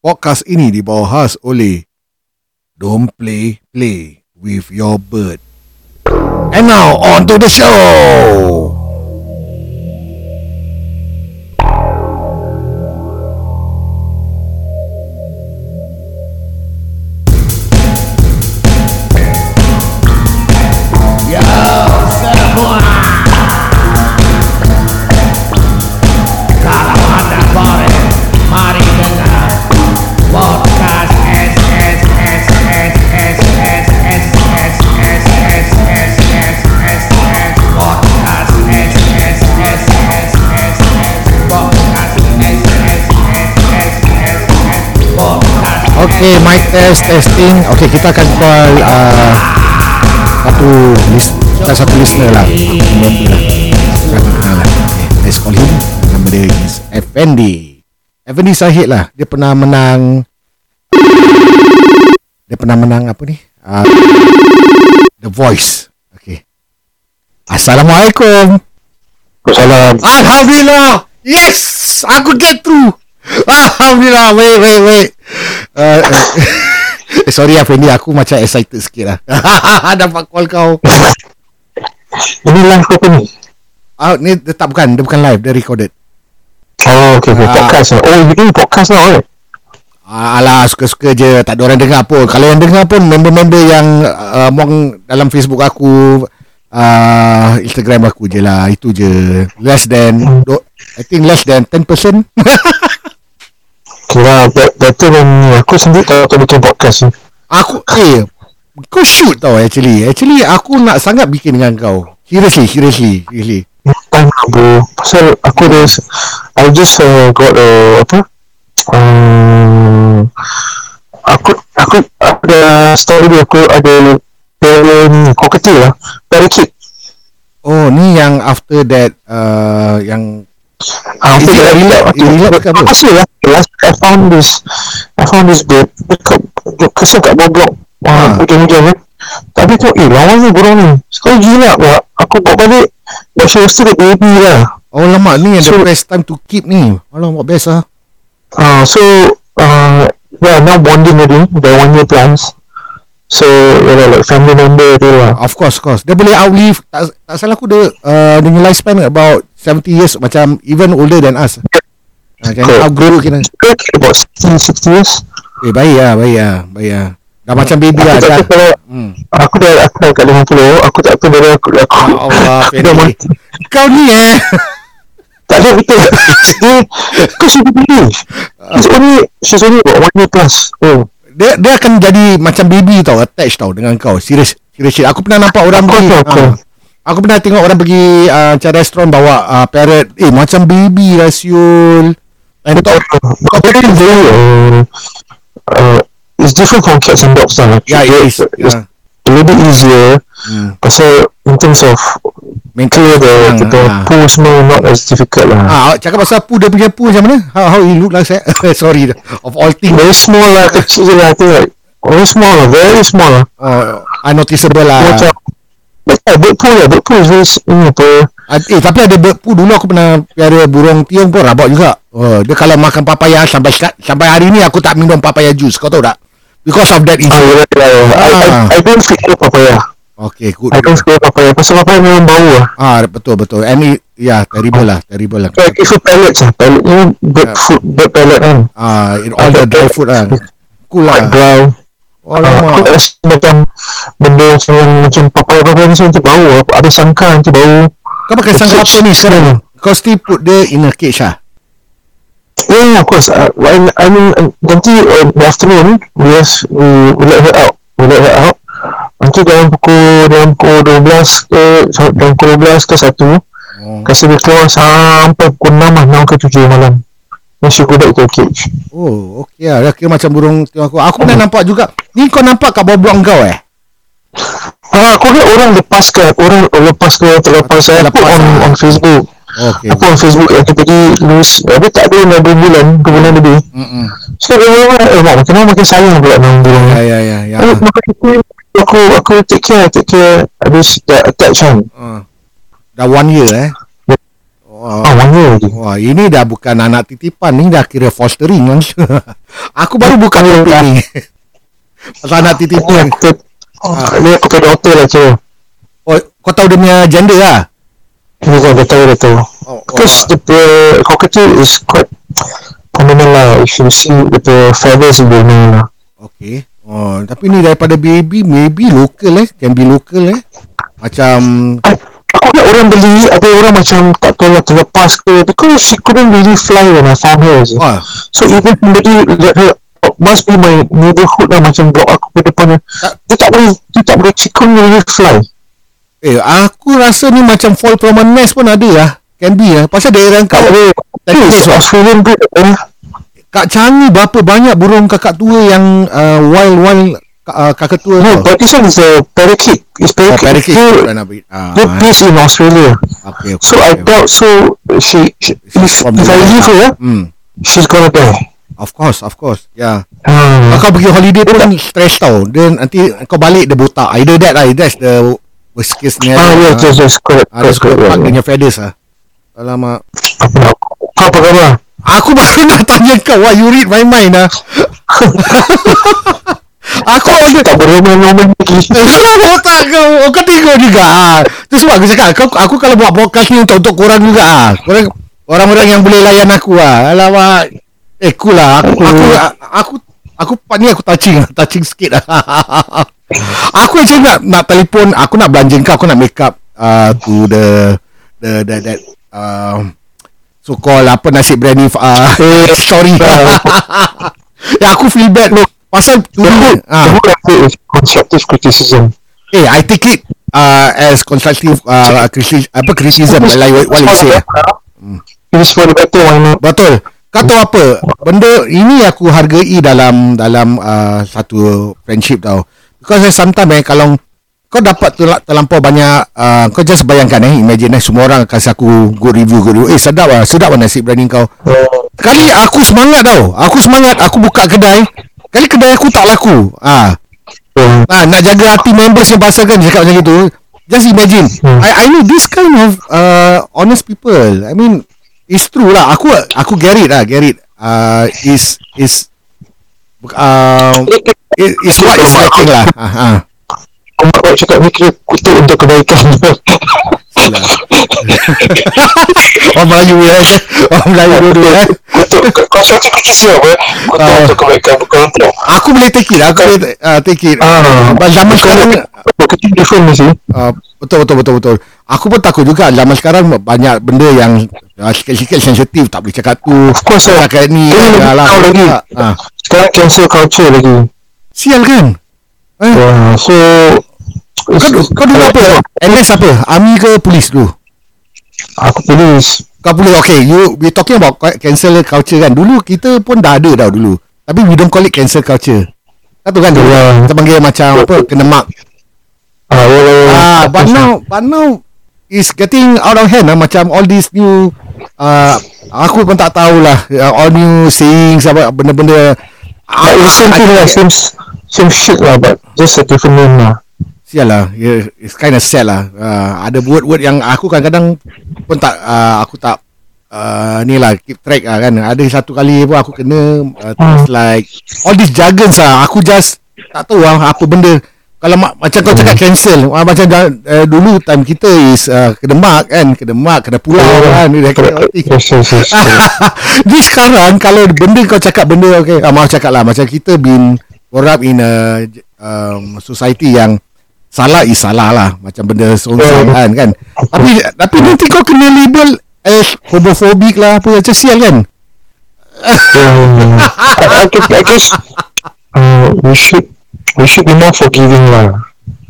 Podcast ini dibawa khas oleh Don't Play Play with Your Bird. And now on to the show. Mic test testing. Okay, kita akan call uh, satu list, bukan satu listener lah. Satu. Okay, let's call him. Nama dia is Effendi. Effendi Sahid lah. Dia pernah menang. Dia pernah menang apa ni? Uh, The Voice. Okay. Assalamualaikum. Salam. Alhamdulillah. Yes, aku get through. Alhamdulillah. Wait, wait, wait. Uh, uh, sorry Effendi, aku macam excited sikit lah. Dapat call kau. Ini live apa ni? Ah, ni tak bukan, dia bukan live, dia recorded. Oh, okay, okay. Ah. Podcast lah. Oh, ini podcast lah, right? Ah, alah, suka-suka je. Tak ada orang dengar pun. Kalau yang dengar pun, member-member yang uh, mong dalam Facebook aku, uh, Instagram aku je lah. Itu je. Less than, do, I think less than 10%. Better than ni. Aku sendiri tak tahu bikin podcast ni. Aku eh kau shoot tau actually. Actually aku nak sangat bikin dengan kau. Seriously, seriously, seriously. Time lah, bro. Pasal aku ada... I just uh, got a... Apa? Um, aku aku ada story dia aku ada dari ni kau kecil lah parakeet Oh, ni yang after that uh, yang Ah, Is it aku dah relate- relax relate ke apa? Aku lah Last I found this I found this bird Dekat Kesel kat bawah blok Ah. ah. Hujan-hujan kan Tapi tu Eh lawannya burung ni Sekali gila pula Aku bawa balik But she was still a baby lah Oh lama ni yang the So- best time to keep ni. Alamak best ah. uh, So uh, Yeah now bonding already The one year plans So yeah, like family member dia lah Of course, of course. Dia boleh outlive tak, tak salah aku dia uh, dia punya lifespan about 70 years macam even older than us. Uh, can Correct. outgrow kita. About 60, 60 years Eh baik lah, baik lah, baik lah. Dah macam baby lah Aku tahu kalau Hmm. Aku dah Aku dah kat 50 Aku tak tahu dari aku, aku Ya Allah. Kau ni eh. Tak ada betul Kau sudah pilih She's only She's only about one year plus Oh dia dia akan jadi macam baby tau attach tau dengan kau serius serius aku pernah nampak orang Of pergi course. ah, aku pernah tengok orang pergi uh, macam restoran bawa uh, parrot eh macam baby Rasul and talk Kau very very uh, uh, It's different from cats and dogs lah yeah it is It's yeah. a little bit easier hmm. Pasal In terms of Clear the Senang, The ah. poo semua Not as difficult lah Ah, cakap pasal pu dia punya pu macam mana? How how he look like? Sorry of all things. Very small lah Kecil lah I think like Very small lah Very small lah Oh, unnoticeable lah. Macam Macam bird poo lah Bird poo is very apa Ah, eh tapi ada bird dulu aku pernah piara burung tiung pun rabak juga. Oh, dia kalau makan papaya sampai sampai hari ni aku tak minum papaya juice. Kau tahu tak? Because of that Ah, issue. yeah, yeah, yeah. I, I, Ah. I don't feel papaya Okay, good. I don't feel papaya Pasal papaya memang bau lah Ah, betul betul. And it, ya, terrible lah, terrible lah. So I give you pellets lah Pellet ni bird Yeah. food Bird pellet kan Ah, it, all the dry food lah. Cool lah. dry Oh, Ah, Aku tak rasa macam Benda macam yang Macam papaya-papaya ni Nanti bau Ada sangka nanti bau Kau pakai sangka apa ni sekarang? Kau still put dia in a cage ah? Yeah, of course. Uh, I, I mean, uh, nanti uh, in the afternoon, we just we, we let her out. We let her out. Nanti dalam pukul dalam pukul 12 ke dalam pukul 12 ke 1 Oh. kasi dia keluar sampai pukul 6 lah 6 ke 7 malam. Then she go back to cage. Oh, okey lah. Dia kira macam burung tiung aku. Aku pernah nampak juga. Ni kau nampak kat bawah blok kau eh? Ah, aku lihat orang lepaskan, orang lepaskan terlepas saya Lepas, put on, ah. on Facebook. Okey. Aku on Facebook yang kita pergi lulus, dia tak ada dah 2 bulan, 2 bulan lebih. Mm-mm. So, dia orang, eh, mak, kenapa makin sayang pula 6 bulan ni? Ya, ya, ya. ya. Aku, maka aku, aku, aku take care, take care, habis dah attach kan. Ah. Dah one year eh? Wah, Ah, year lagi. wah, ini dah bukan anak titipan. Ni dah kira fostering langsung. Aku baru buka Oh, topik ni. Pasal nak Ni titipan. aku tu Ni aku tu doktor lah tu Oh, kau tahu dia punya gender lah? Bukan dah tahu dah tahu Oh, Because the, the cockatoo is quite prominent lah. If you see with the feathers will know lah. Okay. Oh, tapi ni daripada baby, maybe local eh. Can be local eh. Macam, I, Aku lihat orang beli Ada orang macam Tak tahu lah terlepas ke Because she couldn't really fly When I found her wah, So even somebody let her Must be my neighborhood lah Macam blok aku ke depan Dia tak boleh Dia tak boleh couldn't really fly eh, aku rasa ni macam fall from a nest pun ada lah. Can be lah. Pasal daerah Tak kau, Tadi sebab- Australian breed eh. kat Changi berapa banyak burung kakak tua yang uh, wild-wild uh, kakak tua No tau? but this one is a parakeet It's Oh, parakeet parakeet. Dia, nak beri- Ah, dia ah, based in Australia okay, okay, So I okay. doubt so She, she If, From if I leave her Hmm. She's gonna die Of course, of course. Ya. Hmm. Kalau kau pergi holiday pun stress tau. Then nanti kau balik dia botak. Either that lah. That's the worst case scenario. Ah yes yes yes Correct Ada correct correct park yeah, dia yeah. punya feathers lah. Alamak. Kau apa khabar Aku baru nak tanya kau. Wah, you read my mind lah. aku order. Tak beromen-omen lagi Kenapa botak kau? Oh, kau tengok juga. Ah. Tu sebab aku cakap. Kau, aku kalau buat podcast ni untuk, untuk korang juga. Ah. Korang, orang-orang yang boleh layan aku lah. Alamak. Eh, cool lah. Aku, aku, aku, aku, part ni aku touching lah. Touching sikit lah. aku actually nak, nak telefon. Aku nak belanja kau. Aku nak make up uh, to the, the, the, that, uh, so called apa nasi biryani uh, story. ya, aku feel bad. Pasal tu, The whole, ah. the whole of it is constructive criticism. Eh, I take it uh, as constructive uh, criticism, apa criticism like what, what you say. It is for the better, why not? Betul. Kau tahu apa? Benda ini aku hargai dalam dalam uh, satu friendship tau. Because eh, sometimes eh kalau kau dapat terla- terlampau banyak uh, kau just bayangkan eh imagine eh semua orang kasih aku good review good review. Eh sedap lah, sedap lah nasi biryani kau. Kali aku semangat tau. Aku semangat aku buka kedai. Kali kedai aku tak laku. Ah, uh, Ah, nak jaga hati members yang pasal kan cakap macam itu. Just imagine. I I know this kind of uh, honest people. I mean, it's true lah. Aku aku get it lah, get it. Uh, is is uh, it, it's what is lacking lah. Ah, ah. Mak baik cakap ni kira kutuk untuk kebaikan. Orang Melayu ya. Orang Melayu dua-dua eh. kutuk, constructive criticism apa? Kutuk Ah. untuk kebaikan, bukan untuk. Aku boleh take it. Aku boleh uh, take it. Ah, zaman sekarang Kita different ni. Uh, betul betul betul betul. Aku pun takut juga zaman sekarang banyak benda yang uh, sikit-sikit sensitif tak boleh cakap tu. Of course lah. Ni Ini ya lah. tahu lagi. Ah, Sekarang cancel culture lagi. sial kan? Eh, Uh, so, kau, kau dulu apa? NS apa? Army ke polis dulu? Aku polis. Kau polis okay. You we talking about ca- cancel culture kan? Dulu kita pun dah ada tau dulu. Tapi we don't call it cancel culture. Kau tahu kan? Ya. Kita panggil macam apa? Kena mark. Ah, ya, ya, ya. Ah, but now, but now is getting out of hand lah. Macam all these new, uh, aku pun tak tahulah. Uh, all new sayings, apa benda-benda. But it's same thing lah, same, same shit lah, but just a different name lah. Sial lah. Yeah, it's kind of sad lah. Uh, ada word-word yang aku kadang-kadang pun tak, uh, aku tak, uh, ni lah, keep track lah kan. Ada satu kali pun aku kena, uh, things like, all these jargons lah. Aku just tak tahu lah apa benda. Kalau ma- macam kau cakap cancel, uh, macam uh, dulu time kita is uh, kena mark kan, kena mark, kena pulau kan. Dia kena, yes. Ni sekarang kalau benda kau cakap benda okay, ah, maaf cakap lah macam kita been brought up in a um, society yang salah is salah lah macam benda songsang Yeah. kan kan tapi tapi nanti kau kena label as homophobic lah apa macam sial kan um, I, I guess uh, we should we should be more forgiving lah.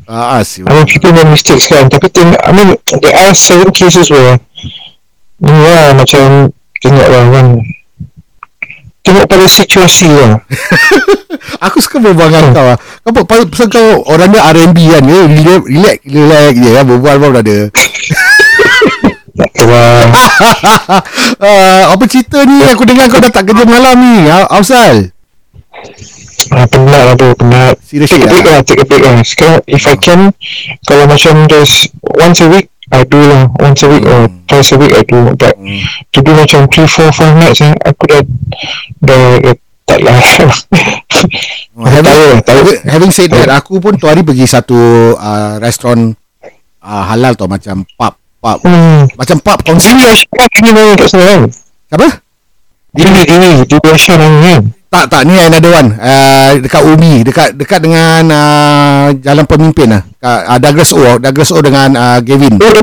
ah, ah sial. I mean people make mistakes kan Tapi I mean There are certain cases where Ni lah macam Tengok lah kan. Tengok pada situasi lah. Aku suka berbual dengan kau lah. Kau pa- pa- pasal kau orang dia R&B kan ya relax relax relax je kan berbual pun ada lah. Uh, apa cerita ni? Aku dengar kau dah tak kerja malam ni. Afsal ah, Penat lah tu Penat Seriously Take a break lah? lah Take a break lah. Sekarang if I can Kalau macam just Once a week I do lah. Once a week or twice a week I do. But Hmm. To do macam 3, 4, 5 nights eh, Aku dah Dah, dah tak lah. Oh, having, Tahu, tahu. having- said that aku pun tu hari pergi satu uh, restoran uh, halal tau macam pub pub. Hmm. macam pub konsep Ini Aisyah Ini main kat sana kan? Apa? Ini Ini Di Aisyah nang kan tak tak ni another one uh, dekat Umi dekat dekat dengan uh, jalan pemimpin lah uh, Douglas O Douglas O dengan uh, Gavin Oh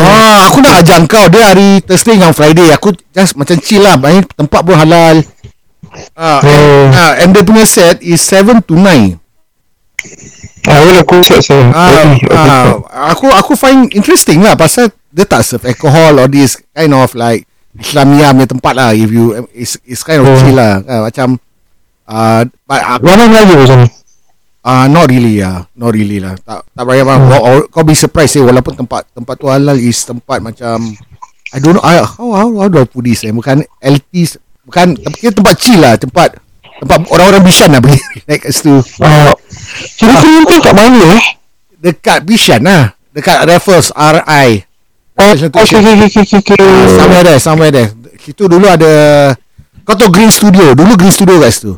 Ah, aku nak ajak kau dia hari Thursday dengan Friday. Aku just macam chill lah. Main tempat pun halal. Ah, Oh. and, ah, and dia punya set is 7 to 9. Ah, boleh aku set saya Ah, okay. ah, aku aku find interesting lah pasal dia tak serve alcohol or this kind of like Islamia punya tempat lah if you it's, it's kind of Oh. chill lah. Ah, macam uh, but aku, macam ni? Uh, not really lah. Not really lah. Tak tak banyak hmm. kau, kau be surprised eh walaupun tempat tempat tu halal is tempat macam I don't know I, how, how, how do I put this eh? Bukan LT bukan kira tempat chill lah. Tempat tempat orang-orang Bishan lah. Pergi naik kat situ Ah, Kira pemimpin kat mana eh? Dekat Bishan lah. Dekat Raffles RI Oh, okay, Institution. okay, okay, okay, okay. somewhere there somewhere there situ dulu ada kau tahu Green Studio dulu Green Studio kat situ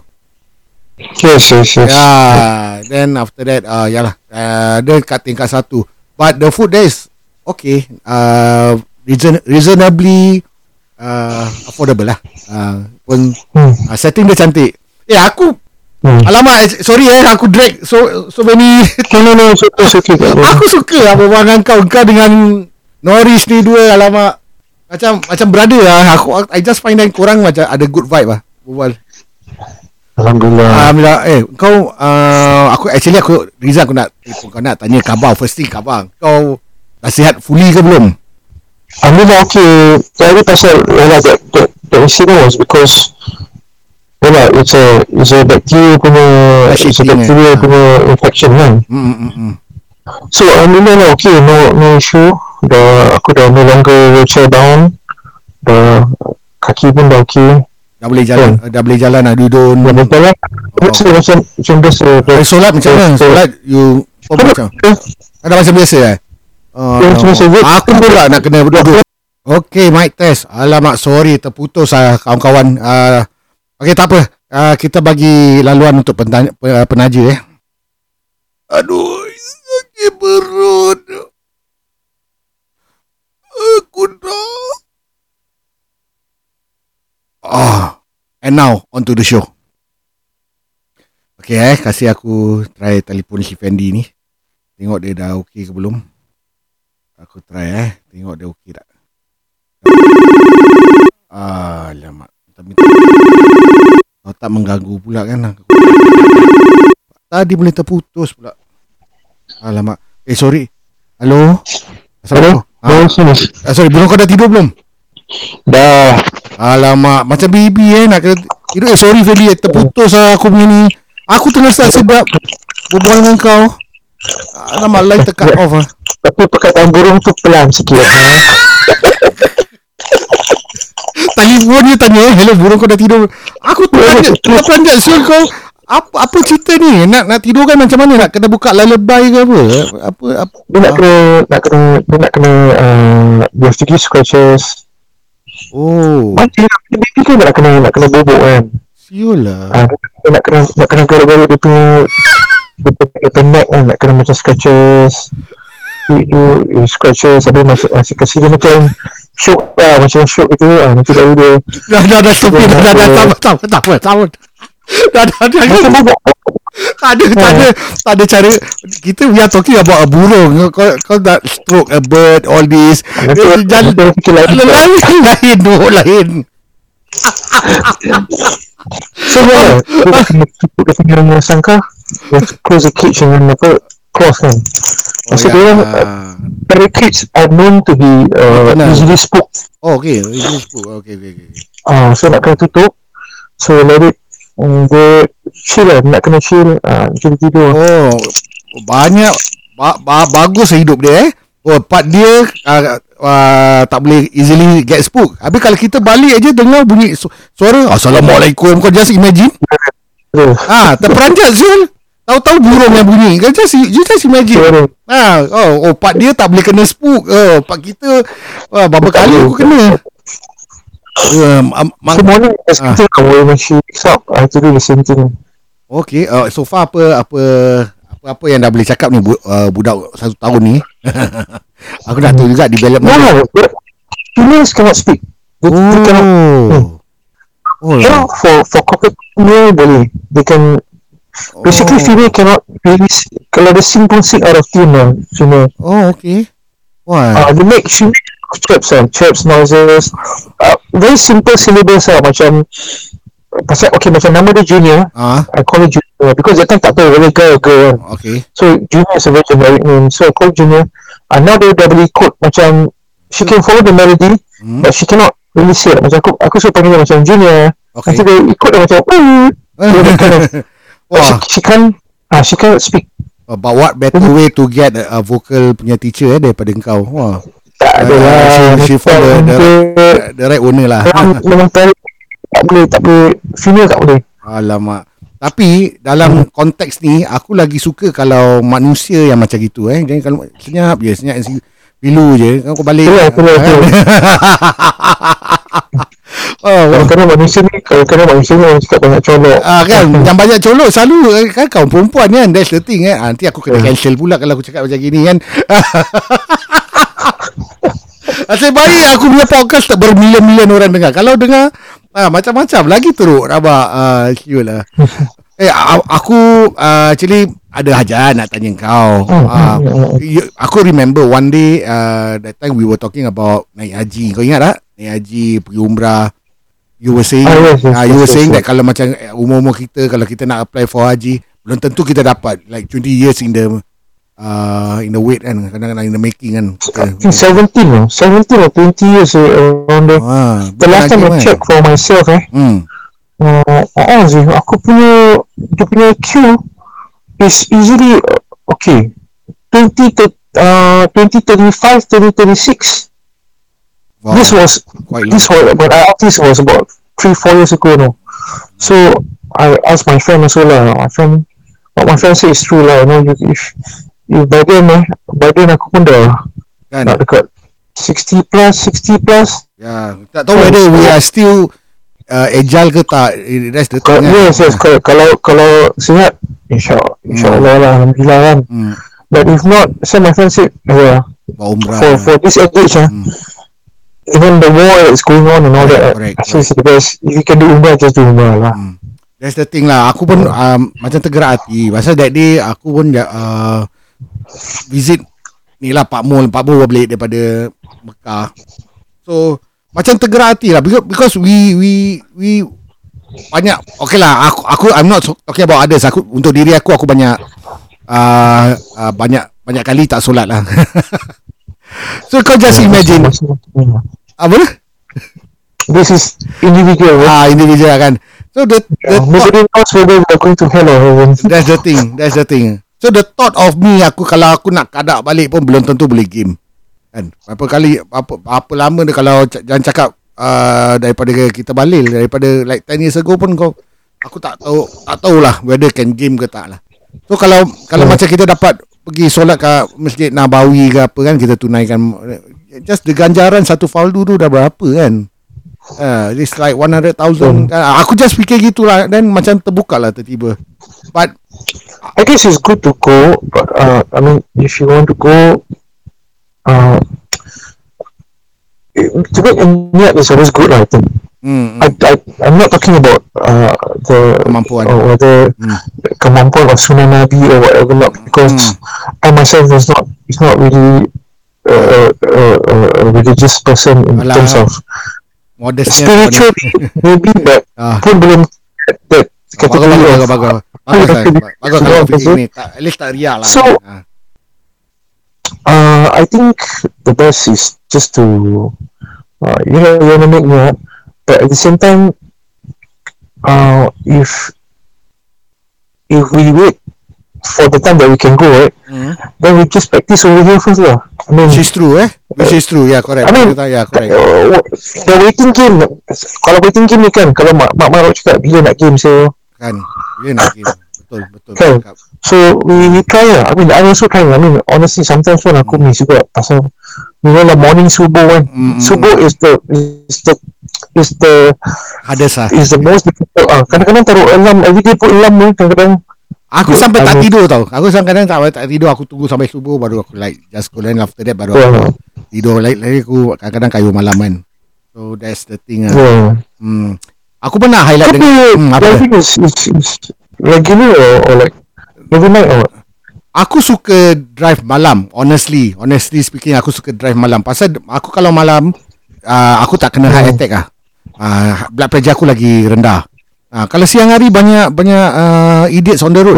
Yes, yes, yes. Yeah, then after that, uh, yalah, uh, dia kat tingkat satu. But the food there is okay, uh, reason, reasonably uh, affordable lah. Uh, pun Hmm. uh, setting dia cantik. Eh aku, Hmm. alamak, eh, sorry eh, aku drag so so many. No, no, no, it's okay, it's okay. tak apa. aku suka berbual dengan kau, kau dengan Norris ni dua, alamak. Macam macam brother lah. Aku, I just find that korang macam ada good vibe lah. Berbual. Alhamdulillah. Alhamdulillah eh kau uh, aku actually aku Riza aku nak telefon kau nak tanya khabar first thing khabar kau dah sihat fully ke belum Alhamdulillah, okay. Jadi pasal, yalah, that, that, that incident was because Yalah, it's a, it's a bacteria punya, it's a Shitting, bacteria eh. punya infection kan. hmm hmm hmm So, Alhamdulillah lah, okay, no, no issue. Dah, aku dah no longer wheelchair bound. Dah, kaki pun dah okay. dah boleh jalan Hmm. dah boleh jalan dah duduk. Dah betul lah. Biasa macam, macam biasa. eh, solat macam mana? Solat you oh, macam ada macam biasa eh? Oh, Ya, macam biasa. aku pula nak kena duduk. Okay mic test. Alamak sorry Terputus lah kawan-kawan. Uh, Okay tak apa. Uh, Kita bagi laluan untuk pentanya, pe- penaja eh. Aduh Sakit perut Dah Ah, And now On to the show. Okay eh Kasih aku Try telefon si Fendi ni. Tengok dia dah okey ke belum? Aku try eh Tengok dia okey tak? Alamak Tapi Kau tak mengganggu pula kan? Tadi boleh terputus pula. Alamak. Eh sorry. Hello? Assalamualaikum. Oh, ah, ah, Sorry belum kau dah tidur belum? Dah. Alamak Macam baby eh Nak kena tidur. Eh sorry Feli eh, Terputus lah aku punya ni. Aku tengah start sedap Berbual dengan kau. Alamak line tercut off lah Tapi perkataan burung tu pelan sikit. eh. Telefon dia tanya Hello burung kau dah tidur? Aku terperanjat Terperanjat Syul kau apa apa cerita ni nak nak tidur kan macam mana nak kena buka lullaby ke apa apa apa Dia nak kena, nak kena, dia nak kena, uh, have scratches. oh Macam dia baby kan nak kena, nak kena bobok kan. siul lah Ah, dia nak kena, nak kena garuk-garuk dia punya, dia punya, neck kan, nak kena macam scratches. You scratches, habis masih, masih kasih dia macam shock lah, macam shock gitu. Ah, nanti baru dia, dah dah dah stop it dah dah dah tak apa tak apa tak apa tak bobok. tak ada tak ada. Tak ada cara. Kita we are talking about a burung. Kau kau dah stroke a bird all this. Jangan- lain. lain. Lain no lain. So, dia punya sangka, dia close the cage dengan apa, cloth kan. Maksud dia, uh, parakeets are known to be uh, Benar. easily spooked. oh okay. English book okay okay okay. Ah, so nak kena tutup. So let it dia chill lah, nak kena chill. Ah, macam tidur. Oh, banyak ba, ba, bagus hidup dia eh. Oh, part dia uh, uh, tak boleh easily get spook. Habis kalau kita balik aja dengar bunyi su- suara Assalamualaikum kau just imagine. Ah, terperanjat Zul. Tahu-tahu burung yang bunyi. Kau just you just imagine. Ah, oh, oh part dia tak boleh kena spook. Oh, part kita wah berapa kali aku kena. Um, um, mang, So morning the same Ah. thing when she wakes up I have to do the same thing okay, uh, so far apa apa apa-apa yang dah boleh cakap ni bu, uh, budak satu tahun ni. Aku dah tahu juga No development. no Females cannot speak They, they cannot Oh. Oh. You know for for cockatoo male boleh They can Basically oh. female cannot really Kalau dia sing pun sing out of tune lah Female Oh, okay. Wah. uh, They make She make chirps lah Chirps noises uh, Very simple syllables lah Macam Pasal okay macam nama dia Junior Ah, I call it Junior Because that time tak tahu Whether girl or girl kan okay. So Junior is a very generic name So I call Junior uh, Now dia dah boleh code Macam She can follow the melody Hmm. But she cannot really say. Macam aku Aku suruh panggil dia macam Junior Okay. Nanti dia ikut dia macam. So kind of she, she can't ah, She can't speak but what better way to get a, a vocal punya teacher eh daripada engkau. Wah. Tak ada Ah, lah she- she the- the- Dia- The right owner lah. Memang Tak boleh Tak boleh Female tak boleh Alamak. Tapi dalam konteks ni aku lagi suka kalau manusia yang macam gitu eh. Jadi kalau senyap je, senyap je. Pilu je. Kau balik. Betul, betul, betul. oh, wah. Kadang-kadang manusia ni Kadang-kadang manusia ni cakap banyak colok Ah kan yang banyak colok selalu eh, kan kau perempuan kan that's the thing kan. Ah, nanti aku kena Hmm. cancel pula kalau aku cakap macam gini kan. Asyik baik aku punya podcast tak bermilion-milion orang dengar. Kalau dengar ah, macam-macam lagi teruk rabak. Ah, siul lah. eh aku uh, actually ada hajat nak tanya kau. You, aku remember one day uh, that time we were talking about naik haji. Kau ingat tak? Naik haji, pergi umrah. You were saying yes, yes, ah, you were saying that kalau macam eh, umur-umur kita kalau kita nak apply for haji belum tentu kita dapat like 20 years in the uh, in the wait kan kadang-kadang in the making kan. Think 17 lah 17 or 20 years Around there. Ah, The last time I check for myself eh. Hmm. uh, uh, sih aku punya dia punya queue is easily uh, okay. 20 to uh, 2035 2036 wow, this was quite long. this was but I asked this was about 3 4 years ago no so I asked my friend also lah. My friend what my friend say is true lah you know you, if by then eh then aku pun dah kan nak dekat 60 plus 60 plus ya tak tahu whether we are still uh, agile ke tak Eh, that's the Kalau, thing kan. yes, yes, correct. Kalau kalau sihat, insya insyaAllah lah, alhamdulillah kan. hmm. But if not, so my friend said, yeah, umrah for for this age, ah, Hmm. even the war is going on and all that, Correct, I say it's the best. If you can do umrah, just do umrah lah. Hmm. That's the thing lah Aku pun um, Macam tergerak hati Pasal that day Aku pun uh, Visit Ni lah Pak Mul Pak Mul balik daripada Mekah So Macam tergerak hati lah Because, because we We We Banyak Okay lah Aku, aku I'm not talking about others aku, Untuk diri aku Aku banyak uh, uh, Banyak Banyak kali tak solat lah So kau just imagine Hmm. Apa This is individual. Right? Ah individual kan So the, the Yeah, nobody knows whether we are going to hell or heaven. That's the thing That's the thing So the thought of me Aku kalau aku nak kadak balik pun Belum tentu boleh game. Kan? Berapa kali Apa, apa lama dia Kalau c- jangan cakap uh, Daripada kita balik Daripada like 10 years ago pun kau Aku tak tahu Tak tahulah Whether can game ke tak lah. So kalau Kalau Hmm. macam kita dapat Pergi solat kat Masjid Nabawi ke apa kan Kita tunaikan Just the ganjaran Satu faldu tu dah berapa kan Uh, it's like 100,000 Hmm. uh, Aku just fikir gitulah Then macam terbuka lah tiba-tiba But I guess it's good to go, but uh, I mean, if you want to go, uh, to make a niat is always good, I think. mm, I, I, I'm not talking about uh, the Kemampuan. or whether Hmm. kemampuan of sunnah nabi or whatever not because I myself was not is not really uh, uh, uh, a religious person in Alah. terms of modestnya spiritual maybe but Ah. pun belum that Bagus, bagus, bagus, bagus. Bagus. Bagus Bagus. fikir. Tak, at least tak riak lah. So- Ah. Uh, I think the best is just to, uh, you know, you want to make niat, but at the same time, uh, if if we wait for the time that we can go, right, Hmm. then we just practice over here first lah. I mean, Which is true eh. Which is true. Yeah, correct. I mean, yeah, correct. uh, the waiting game, kalau waiting game ni kan, kalau mak mak marok cakap bila nak game, so Kan. Dia nak game. Betul, betul. Kan. cakap. So we, we try lah. I mean I also try. I mean honestly sometimes pun aku miss juga pasal you know lah morning subuh kan. Mm, mm, Subuh is the is the is the Hardest lah is the most difficult. Ah, kadang-kadang taruh alarm everyday put alarm ni kadang-kadang Aku sampai tak tidur tau. Aku kadang-kadang tak, tak tidur Aku tunggu sampai subuh Baru aku like Just go then after that Baru aku yeah, tidur. Like, lagi aku kadang-kadang kayu malam kan. So that's the thing lah yeah. hmm. Aku pernah highlight Tapi dengan hmm, apa? driving is, is, is regular or, or like every night or what? Aku suka drive malam Honestly. Honestly speaking Aku suka drive malam. Pasal aku kalau malam uh, Aku tak kena heart attack lah uh, Blood pressure aku lagi rendah uh, Kalau siang hari banyak Banyak uh, idiots on the road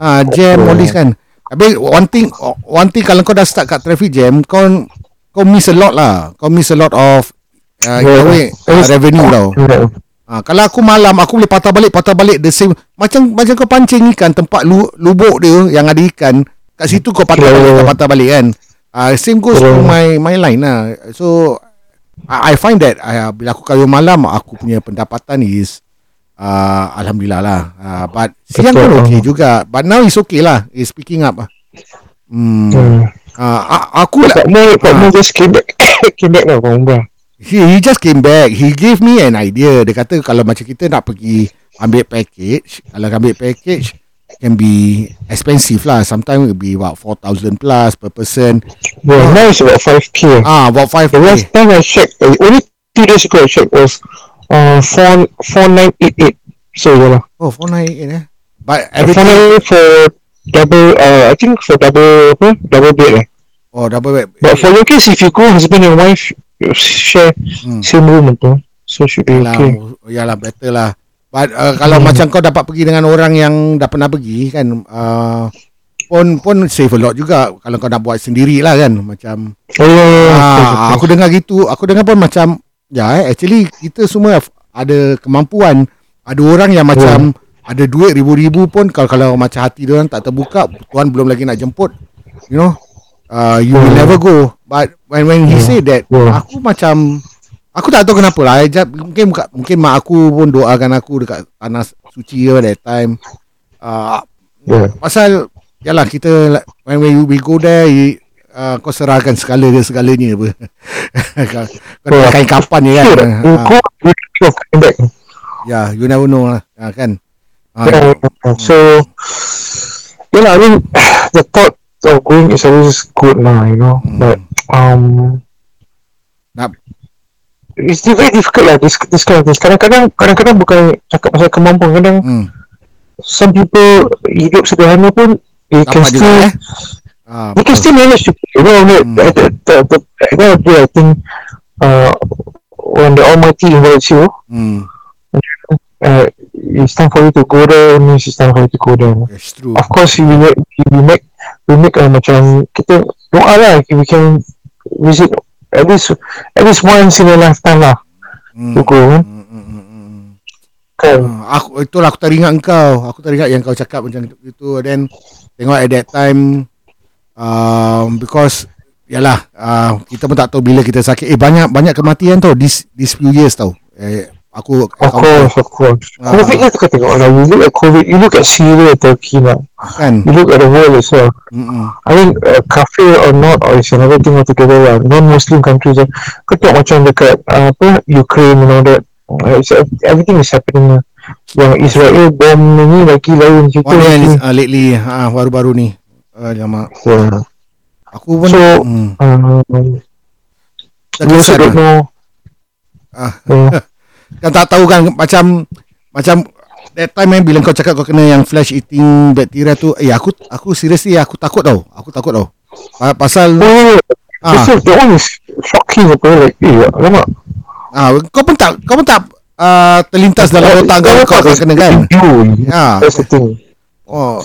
uh, Jam all this kan Tapi one thing One thing kalau kau dah start kat traffic jam Kau Kau miss a lot lah Kau miss a lot of uh, a way, uh, Revenue tau Yeah. Ha, kalau aku malam aku boleh patah balik patah balik the same macam macam kau pancing ikan tempat lu, lubuk dia yang ada ikan kat situ kau patah Yeah, balik yeah, kau yeah. patah balik kan uh, same goes to Yeah. my my line lah so I, I find that uh, bila aku kayu malam aku punya pendapatan is uh, alhamdulillah lah uh, but siang pun okay juga but now is okay lah is picking up hmm. Hmm. Uh, aku lah Pak Mo, Pak Mo just came back, came back lah from Umrah. He, he just came back. He gave me an idea. Dia kata kalau macam kita nak pergi ambil package, kalau ambil package can be expensive lah. Sometimes it be about 4,000 plus per person. Yeah, now it's about 5k. Ah, about 5 The last time I checked, only two days ago I checked was uh, 4, 4988. So, yeah lah. Oh, 498 eh. But Everything everything for double, uh, I think for double, apa? Double bed lah. oh double bed. But for your case, if you go husband and wife, you share Hmm. same room tu. So should be Yalah, okay. yalah better lah. But uh, kalau macam kau dapat pergi dengan orang yang dah pernah pergi kan uh, pun pun save a lot juga kalau kau nak buat sendiri lah kan macam Oh, yeah, yeah, yeah. Ah, aku dengar gitu, aku dengar pun macam ya eh, actually kita semua ada kemampuan. Ada orang yang macam ada duit ribu-ribu pun kalau kalau macam hati dia orang tak terbuka, Tuhan belum lagi nak jemput. You know? Uh, you will Hmm. never go. But when when he Yeah. said that, Yeah. aku macam aku tak tahu kenapa lah. Just, mungkin mungkin mak aku pun doakan aku dekat tanah suci ya that time. Uh, yeah. pasal yalah kita like, when we, go there uh, kau serahkan segala segalanya apa kau kau Yeah. nak kain kapan ni kan You uh, you ya you never know lah uh, kan uh, Yeah, yeah. So, yeah, lah, I mean, the thought of going is always good now, you know. Mm. But um, nak, it's very difficult lah. This this kind of things. Kadang-kadang, kadang-kadang bukan cakap pasal kemampuan. Kadang hmm, some people hidup sederhana pun they can dapat juga still eh uh, they can still manage to you know the, Mm. the, the, the, the, at the end I think uh, when the Almighty invites you hmm, uh, it's time for you to go there means it's time for you to go there. That's true. Of course we make we make we make uh, macam kita doa lah we can visit at least at least once in a lifetime lah hmm, to go. Kan hmm, hmm, hmm, hmm. kan? Uh, aku itulah aku teringat engkau. Aku teringat yang kau cakap macam itu. Then tengok at that time um, because yalah uh, kita pun tak tahu bila kita sakit eh banyak banyak kematian tau this this few years tau eh, aku of course of course Ah. COVID lah tu kau tengok lah you look at COVID you look at Syria Turkey now kan you look at the world as well Mm-mm. I mean, uh, kafir or not, or is another thing altogether lah. Non-Muslim countries, uh, kau tengok macam dekat uh, apa Ukraine and all that. Uh, it's, uh, everything is happening lah. Yang Israel bom ni lagi lain cerita. Oh, ni uh, lately uh, baru-baru ni uh, lama Yeah. aku pun So, hmm, Um, dah we also kesat don't lah. know. Ah. Yeah. kan tak tahu kan macam macam that time eh bila kau cakap kau kena yang flash eating bacteria tu eh aku aku seriously aku takut tau aku takut tau Pa- pasal Oh, ah, ah. that one is shocking apa like, eh, alamak. ah kau pun tak kau pun tak uh, terlintas dalam otak kau kau kena kan You, Ya. That's the thing. oh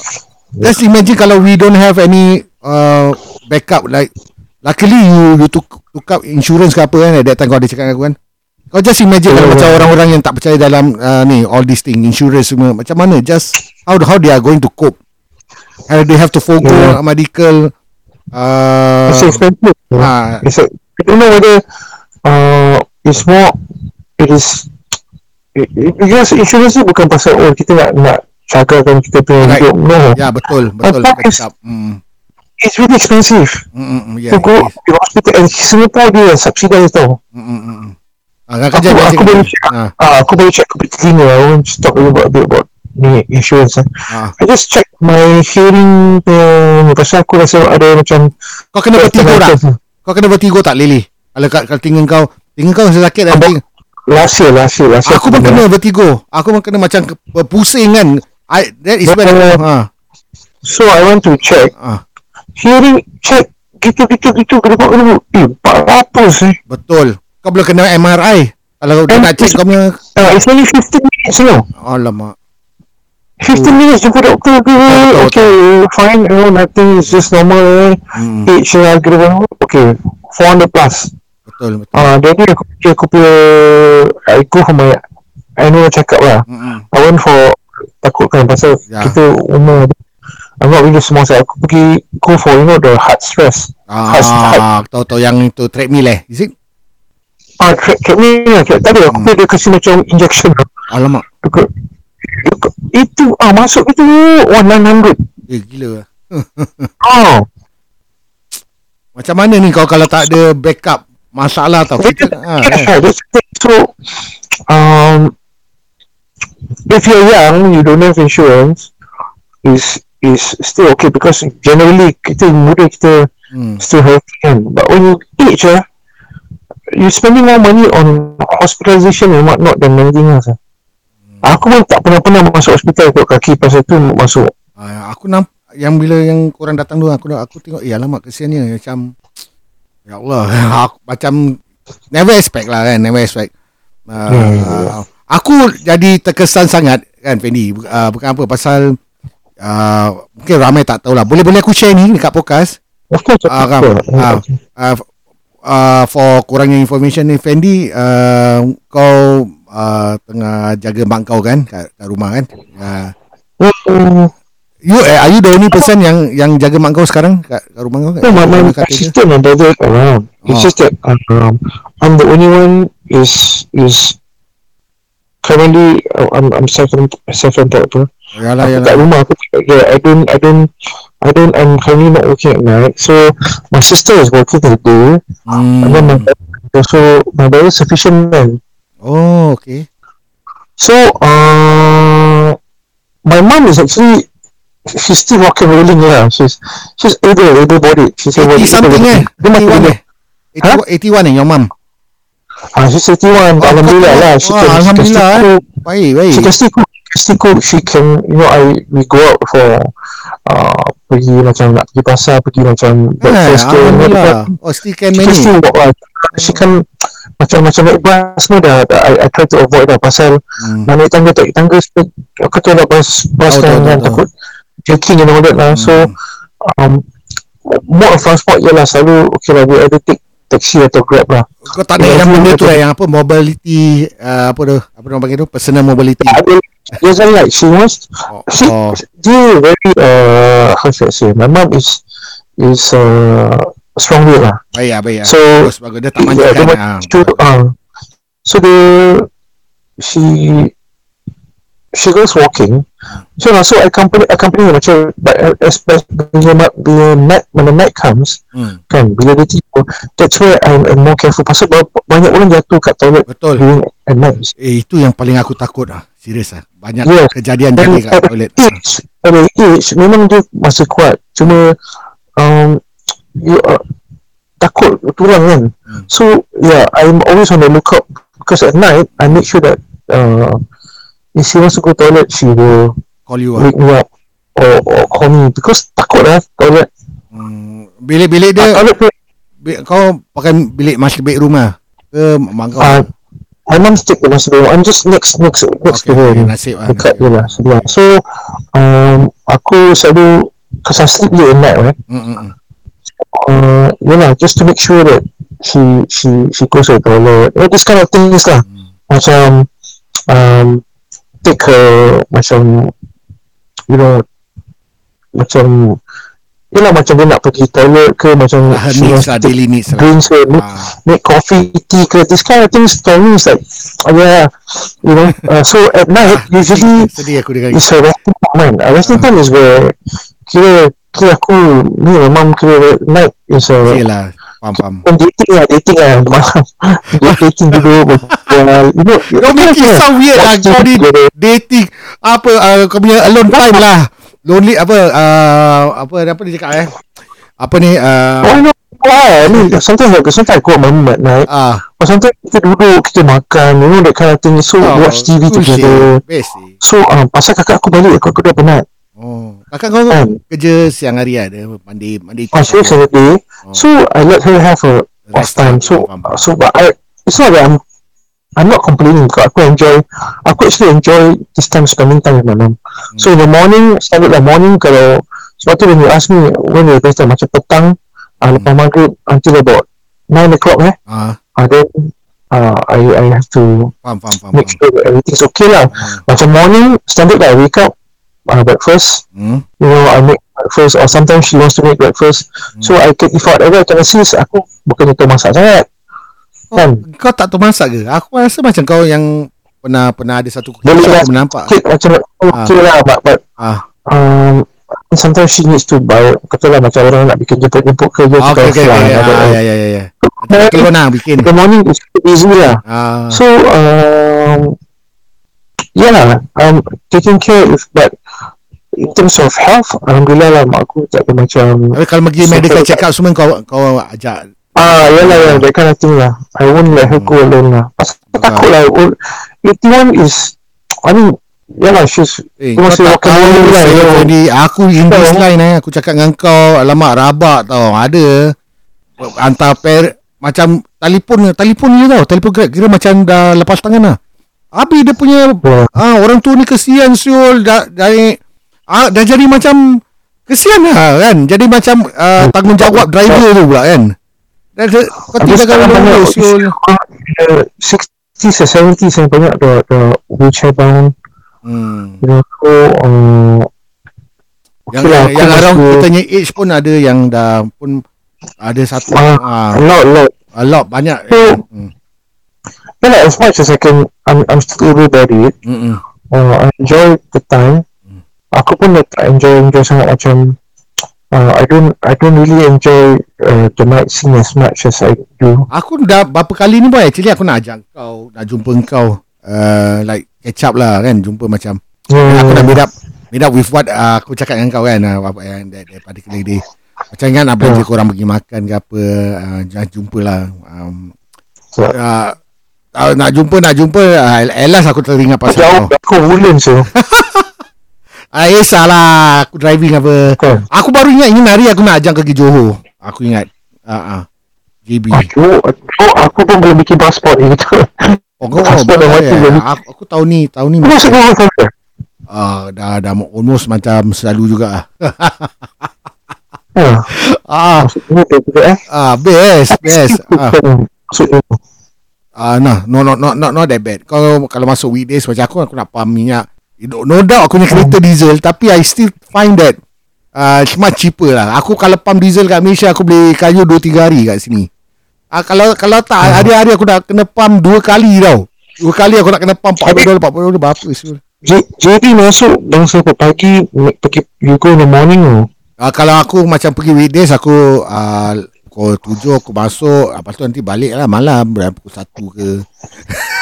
just imagine kalau we don't have any uh, backup like luckily you you took, took up insurance ke apa kan at that time kau ada cakap dengan aku kan? Kau just imagine kalau Yeah, macam orang-orang yang tak percaya dalam uh, ni all these thing insurance semua macam mana? Just how how they are going to cope? How they have to forgo Yeah. medical uh, It's expensive. ah, It's a, don't know whether uh, it's more it is it, it, because insurance ni bukan pasal oh kita nak nak cagakan kita punya Right. hidup no ya betul betul kau is- cakap hmm it's really expensive mm, mm, mm, yeah, to go to hospital and Singapore dia subsidize tau Mm, mm, mm, mm. Ah, Aku, aku kerja. baru check. Ah, Ah, aku baru check ke cleaner. I want to talk about a bit about ni insurance. Eh. ah. I just check my hearing punya ni. Pasal aku rasa ada macam Kau kena vertigo tak? Kau kena vertigo tak Lily? Kalau kat kalau telinga kau, telinga kau rasa sakit Last year, last year, last year. Aku pun kena vertigo. Aku pun kena macam pusing kan. I, that is when Betul. aku, ha, So I want to check. ha, Hearing check. Gitu, gitu, gitu. Kedua, kedua. Eh, 400 eh. betul. Kau boleh kena MRI. Kalau dia nak check it's- kau punya Uh, it's only 15 minutes, you know. alamak. 15 minutes jumpa doktor ke okay fine you know nothing is just normal Hmm, age lah kira okay 400 plus betul betul. ah uh, jadi aku aku punya I go for my annual check up lah Hmm, I went for takutkan pasal Ya. kita umur I'm not really small saya aku pergi go for you know the heart stress heart, heart Ah, tahu tahu yang itu treadmill eh. Is it? ah tra- treadmill lah tadi aku Hmm. dia kasi macam injection Alamak. Dekat- dekat- itu ah masuk itu 1900 Eh gila. oh Macam mana ni kau kalau tak ada backup masalah tau. Kita, ha, kan? Yeah, the thing. So, um, if you're young, you don't have insurance, is is still okay because generally kita muda kita Hmm. still healthy kan. But when you age ah, you spending more money on hospitalization and whatnot than anything else. Ah. Aku pun tak pernah-pernah masuk hospital kot kaki pasal tu masuk. Ah, aku nampak yang bila yang korang datang dulu aku aku tengok eh alamak kesiannya macam ya Allah aku macam never expect lah kan never expect uh, Hmm. Aku jadi terkesan sangat kan Fendi uh, bukan apa pasal uh, mungkin ramai tak tahu lah boleh boleh aku share ni dekat podcast Of course, of kan. Ah. uh, uh, for kurangnya information ni Fendi uh, kau uh, tengah jaga mak kau kan kat, kat rumah kan uh. You eh, are you the only person yang yang jaga mak kau sekarang kat, kat rumah kau? No, my, my sister and brother around. It's Oh. just that um, I'm the only one is is currently I'm I'm self self employed tu. Yalah Aku yalah. kat rumah aku yeah, I don't I don't I don't I'm currently not working at night. So my sister is working the day, and then my Hmm. brother- so my brother is sufficient man. Oh, okay. So uh, my mom is actually she's still walking rolling lah. She's she's able able bodied. She's able 80 something eh? 81 boleh. eh? 81, 81 eh your mom? Ah, she's 31. Oh, Alhamdulillah lah. She oh, can, Alhamdulillah, she can still cook. Baik, baik. She can still cook. Still cook. She can, you know, I we go out for uh, pergi macam nak pergi pasar, pergi macam Eh, breakfast ke. Alhamdulillah. Oh, still can She can manage. still walk lah. She can macam macam naik bas semua dah, dah I, I try to avoid dah pasal Hmm. nak naik tangga tak naik tangga aku tahu lah bas bas Tahu, kan, kan takut jerking and all that lah so um, mode of transport ialah selalu okay lah we either take taxi atau grab lah Kau tak ada yang benda tu lah yang apa mobility uh, apa tu? Apa orang panggil tu? Personal mobility. ada there's a like she wants Oh, she oh. dia very uh how should I say my mom is is uh strong willed lah Baik lah, baik lah. So, bagus, bagus. Dia tak yeah, manjakan. dia ah. macam tu, uh, so the she she goes walking so lah so I accompany accompany her macam but uh, especially bila, ma- bila night when the night comes Hmm, kan bila dia tidur that's where I'm, I'm more careful pasal ba- banyak orang jatuh kat toilet betul. during at night Eh, itu yang paling aku takut lah. Serius lah. Banyak Yes. kejadian jadi kat at toilet. age, at a age memang dia masih kuat cuma um, you, uh, takut turun kan Hmm. so yeah I'm always on the lookout because at night I make sure that uh, if she wants to go toilet she will Call you lah. wake me up or, or call me because takut lah toilet Hmm, bilik-bilik dia uh, toilet tu Bi- kau pakai bilik master bedroom lah ke mak kau? uh, my mum stick master bedroom I'm just next next next okay, to her okay, nasib lah. dekat dia lah sebelah so um, aku selalu because I sleep late at night right Hmm, hmm, hmm. uh, you know, just to make sure that she she she goes to the toilet. You know, this kind of things lah. Macam um, take her macam you know macam know macam dia nak pergi toilet ke macam Her she needs lah, daily needs lah. drinks ke make, Ah. make coffee tea ke this kind of things for me is like oh yeah you know uh, so at night usually Sedih aku it's a resting moment. A resting time is where kira kira aku ni memang kira night is a Yelah. Faham faham. Bukan dating lah, dating lah malam. dating dulu Kau it sound weird lah Kau ni dating Apa uh, Kau punya alone time lah Lonely apa uh, Apa apa dia cakap eh Apa ni uh, Oh, no. Ni sometimes like sometimes I go out my room at night. ah, Or sometimes kita duduk, kita makan, you know that kind of thing. So oh, watch TV together. sih So um, pasal kakak aku balik, aku, aku dah penat. Oh Kakak kau Kan? kerja siang hari ada Mandi Mandi Oh, so Saturday. Oh. So I let her have a off time. So so but I it's not that I'm I'm not complaining because aku enjoy aku actually enjoy this time spending time with my mom. So in the morning, standard lah morning kalau sebab tu when you ask me when the best macam petang uh, lepas maghrib until about 9 o'clock eh Ah, uh, then uh, I I have to faham faham faham. make sure everything's okay lah. Hmm. Macam morning standard lah I wake up uh, breakfast Hmm. you know I make breakfast or sometimes she wants to make breakfast so I can if whatever I can assist aku bukannya tu masak sangat Oh, kan kau tak tahu masak ke? Aku rasa macam kau yang pernah pernah ada satu Boleh show lah. aku nampak. okay, macam okay lah but, but Ah, um, sometimes she needs to buy kata lah macam orang nak bikin jemput-jemput kerja ah okay, okay, okay. Ah, ya, ya, ya, ya. Keluar nak bikin. in the morning is easy lah Ah, so um, yeah um, taking care of but in terms of health Alhamdulillah lah mak aku tak ada macam Tapi kalau pergi medical check up semua kau kau ajak. Ah, yalah, yalah, that kind of thing lah. I won't let her go alone lah. Pasal aku takut lah. Oh, 81 is, I mean, yalah, she's, Eh, Kau masih tak tahu lah, saya you know. jadi aku in this line eh aku cakap dengan kau alamak rabak tau ada hantar per macam telefon telefon je tau telefon grab kira macam dah lepas tangan lah Habis dia punya Yeah. ah, orang tu ni kesian siul dari ah, dah jadi macam kesian lah kan jadi macam uh, tanggungjawab driver tu pula kan dah, kau tinggalkan orang tu siul uh, 60s or 70s yang banyak the, the wheelchair bound, hmm. you know, so, uh, yang, okay lah, yang, yang aku around masih- kita punya age pun ada yang dah pun ada satu Ah, ah, a lot, lot. A lot banyak. So- Hmm. Yalah, as much as I can, I'm, I'm still able about it. Mm-mm. Uh, I enjoy the time. Aku pun tak enjoy, enjoy sangat macam, uh, I don't, I don't really enjoy uh, the night scene as much as I do. Aku dah berapa kali ni boy actually aku nak ajak kau nak jumpa kau uh, like catch up lah kan jumpa macam Yeah. aku nak meet up meet up with what uh, aku cakap dengan kau kan uh, apa yang that, that particular day. Macam kan belanja Yeah. korang pergi makan ke apa uh, jangan jumpa lah. Um, So, uh, uh, nak jumpa nak jumpa uh, at aku teringat pasal jauh kau. aku Woodlands so Ah, eh salah aku driving apa. kan Aku baru ingat ini hari aku nak ajak pergi Johor. Aku ingat. Ah uh, uh, JB. aku, aku, aku pun belum bikin pasport ni gitu Oh, kau Pasport dah mati jadi. aku, aku tahu ni, tahu ni. Aku masuk orang sana Ah, dah dah almost macam selalu juga. ha, ah, eh ah, best, best. Ah, ah nah, no, no, no, not, not that bad. Kalau kalau masuk weekdays macam aku, aku nak pump minyak. No, no doubt aku punya kereta diesel, tapi I still find that uh, much cheaper lah. Aku kalau pump diesel kat Malaysia, aku beli kayu 2-3 hari kat sini. Ah, kalau kalau tak, hari-hari aku nak kena pump dua kali tau. Dua kali aku nak kena pump 40 dolar, 40 dolar berapa sih? J- JB masuk bangsa apa pagi pergi you go in the morning oh. Uh, kalau aku macam pergi weekdays aku uh, pukul tujuh aku masuk lepas tu nanti balik lah malam berapa pukul satu ke.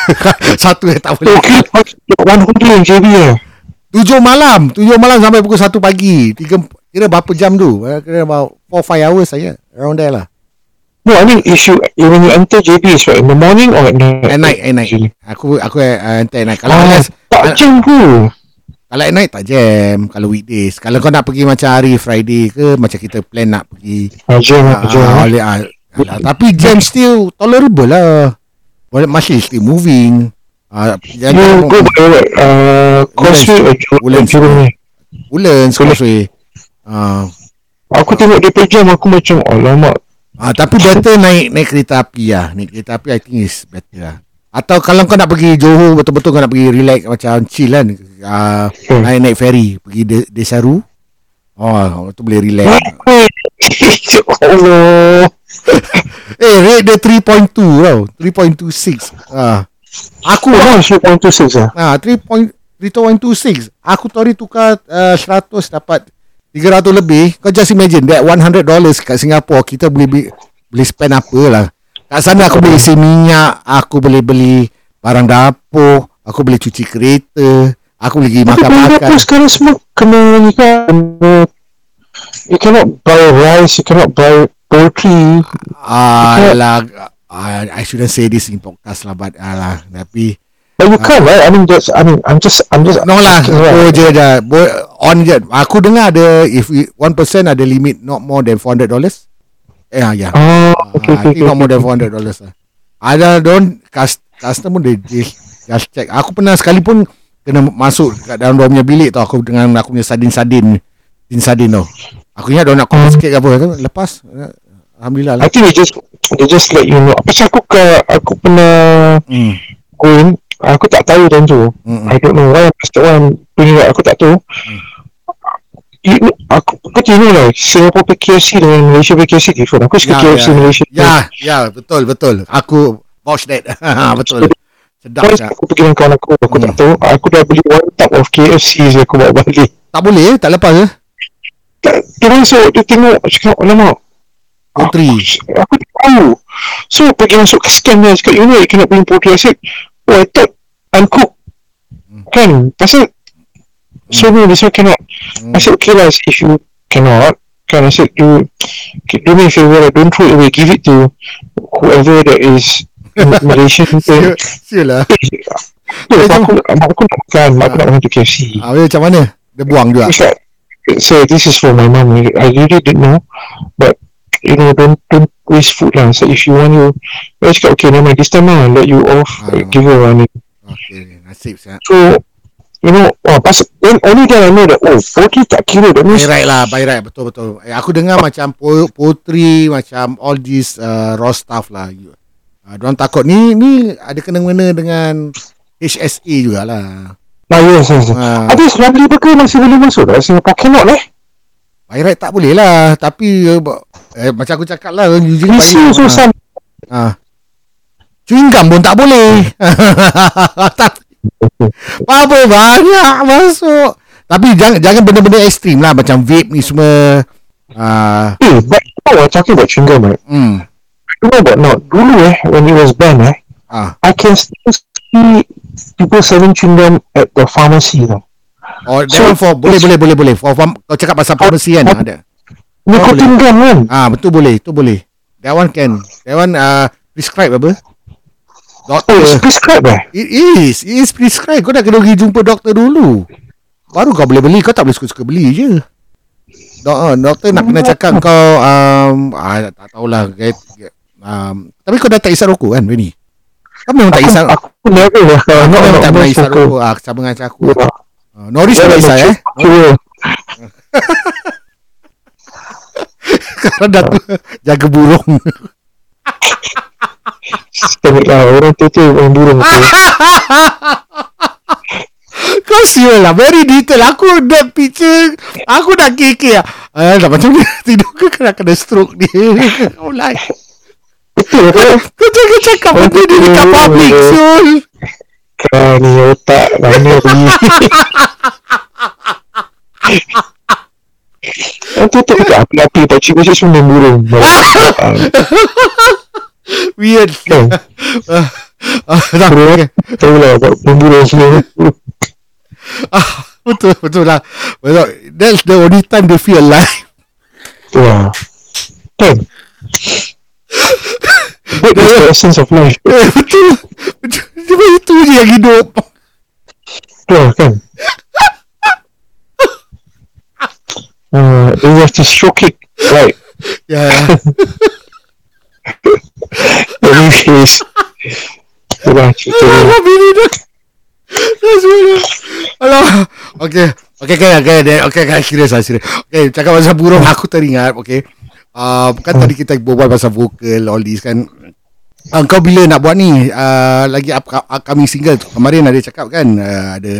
Satu eh tak boleh. One whole day in JB eh. tujuh malam tujuh malam sampai pukul satu pagi. Tiga kira berapa jam tu? Eh, kira about four five hours saya around there lah. No, I mean, if you, when you enter JB, is right in the morning or at night? at night at night. Aku aku uh, at night. Kalau Ah, tak jam ke? Kalau at night tak jam kalau weekdays kalau kau nak pergi macam hari Friday ke macam kita plan nak pergi jam, Ah, jam. ah, boleh ah. Alah, tapi jam still tolerable lah. Boleh masih still moving. Ah, jam You go by what? Uh, Causeway or? Woodlands. Woodlands Causeway. Ah, Aku tengok dia per jam, aku macam, alamak. ah, tapi better naik naik kereta api lah. Naik kereta api I think is better lah. Atau kalau kau nak pergi Johor betul-betul kau nak pergi relax macam chill kan. Ah, Hmm. naik naik ferry pergi De- Desaru. Oh, tu boleh relax. Ya Allah. eh, rate dia 3.2 tau. 3.26. Ah. Aku Oh, 3.26 ah. Ah, 3.326. Aku tadi tukar uh, 100 dapat 300 lebih. Kau just imagine that 100 dollars kat Singapore kita boleh beli boleh spend apa lah. Kat sana aku boleh isi minyak, aku boleh beli barang dapur, aku boleh cuci kereta, aku boleh pergi Tapi makan-makan. dapur sekarang semua kena ni kan. You cannot buy rice, you cannot buy poultry. Alah, uh, I shouldn't say this in podcast lah, but alah, tapi But you can't, right? I mean, that's, I mean, I'm just, I'm just. No lah Go je dah Bo- On je Aku dengar ada If we- 1% ada limit Not more than $400 Eh ah, ya Oh, okay, I okay, not more okay. than $400 lah Ada don't cus- Customer they, they Just check Aku pernah sekalipun Kena masuk Kat dalam dia punya bilik tau Aku dengan aku punya sardin-sardin Tin sardin tau Aku ingat dia nak confiscate ke apa tu, Lepas Alhamdulillah lah I think they just, they just let you know. Pasal aku ke, aku pernah hmm. in, aku tak tahu time tu. Mm-mm. I don't know why Mr. Wan punya aku tak tahu. You aku kau tahu lah Singapore punya KFC dengan Malaysia punya KFC different. Aku suka KFC Malaysia. Ya Ya betul betul Aku Vouch that Betul Sedap Syah. aku pergi dengan kawan aku, aku Hmm. tak tahu. Aku dah beli one tub of KFC je aku bawa balik. Tak boleh Tak lepas ke Tak, dia masuk, dia tengok, cakap, alamak. Putri. Aku, aku tak tahu. So, pergi masuk ke scan dia, cakap, you know, you cannot bring poultry. I said, oh, I thought uncooked. Kan? Pasal, so no, this one cannot. I said, okay lah, if you cannot, kan, I said, do, okay, do me a favor, don't throw it away, give it to whoever that is Malaysian thing. Sial lah Yeah, aku, mak aku nak makan, mak aku nak makan tu KFC. ah, Macam mana Dia buang juga like, so this is for my mom. I really didn't know, but you know, don't don't waste food lah. So if you want you, I cakap okay, never mind. This time lah, let you off, Ah. give you one. Okay Nasib saya So you know, oh, pas then only then I know that oh, forty tak kira. That By means right lah By right betul betul eh, Aku dengar macam Potri Macam all this uh, Raw stuff lah uh, Diorang takut Ni ni Ada kena-mena dengan HSA jugalah nah, yes, yes. Ah. Habis Ramli Burger masih boleh masuk tak? Singapore cannot eh? By right tak boleh lah Tapi uh, ba- eh, Macam aku cakap lah Usually Misi bagi- susah. Ah. Chewing gum pun tak boleh. tak, apa banyak masuk. Tapi jangan jangan benda-benda ekstrim lah macam vape ni semua. Ah, Eh, but you know, what, talking about chewing gum, right? hmm. You know about not dulu eh, when it was banned eh, Ah. I can still see people selling chewing gum at the pharmacy tau. Oh, that So, one for boleh boleh boleh boleh. For farm, kau cakap pasal pharmacy kan ada. Nicotine gum kan? Ah, betul boleh, tu boleh. That one can. That one uh, prescribe apa? Oh, it's Doktor. prescribed eh? It is. It is prescribe. Kau dah kena pergi jumpa doktor dulu. Baru kau boleh beli. Kau tak boleh suka-suka beli je. Dok, uh, doktor nak kena cakap kau um, ah, tak tahulah. Get, get, um, tapi kau dah tak isap rokok kan, Benny? Kau memang tak isap. Aku, aku never lah. Kau memang tak pernah isap rokok. Ah, sama dengan aku. Ya. Uh, Norris Ya, tak isap eh? Kau dah tu jaga burung. Sebab lah, orang tu orang burung. Kau siul lah Very detail. Aku that picture Aku dah keke lah. Ah, dah macam ni Tidur ke kena kena stroke dia? Ke? Kau jangan cakap benda ni dekat public Sul Kau ni otak mana pergi. Yang tu tu dekat api-api pakcik pakcik semua burung. Weird? Ah, ah, dah. Tahu lah buat main burung semua. ah, Betul betul lah betul. That's the only time they feel alive Tu lah. Kan? That is the essence of life. eh, Betul Betul Cuma itu je yang hidup Tu lah kan? Uh, you have to stroke it like Ya anyways. Itulah cerita dia. Alah bini dah Dah semua Alah. Okay. Okay okay okay. Okay, serius lah serius. Okay cakap pasal burung Aku teringat Okay. Uh, Kan tadi kita berbual pasal vokal All this kan. Uh, Kau bila nak buat ni? Uh, Lagi up, upcoming single tu. Kemarin ada cakap kan uh, Ada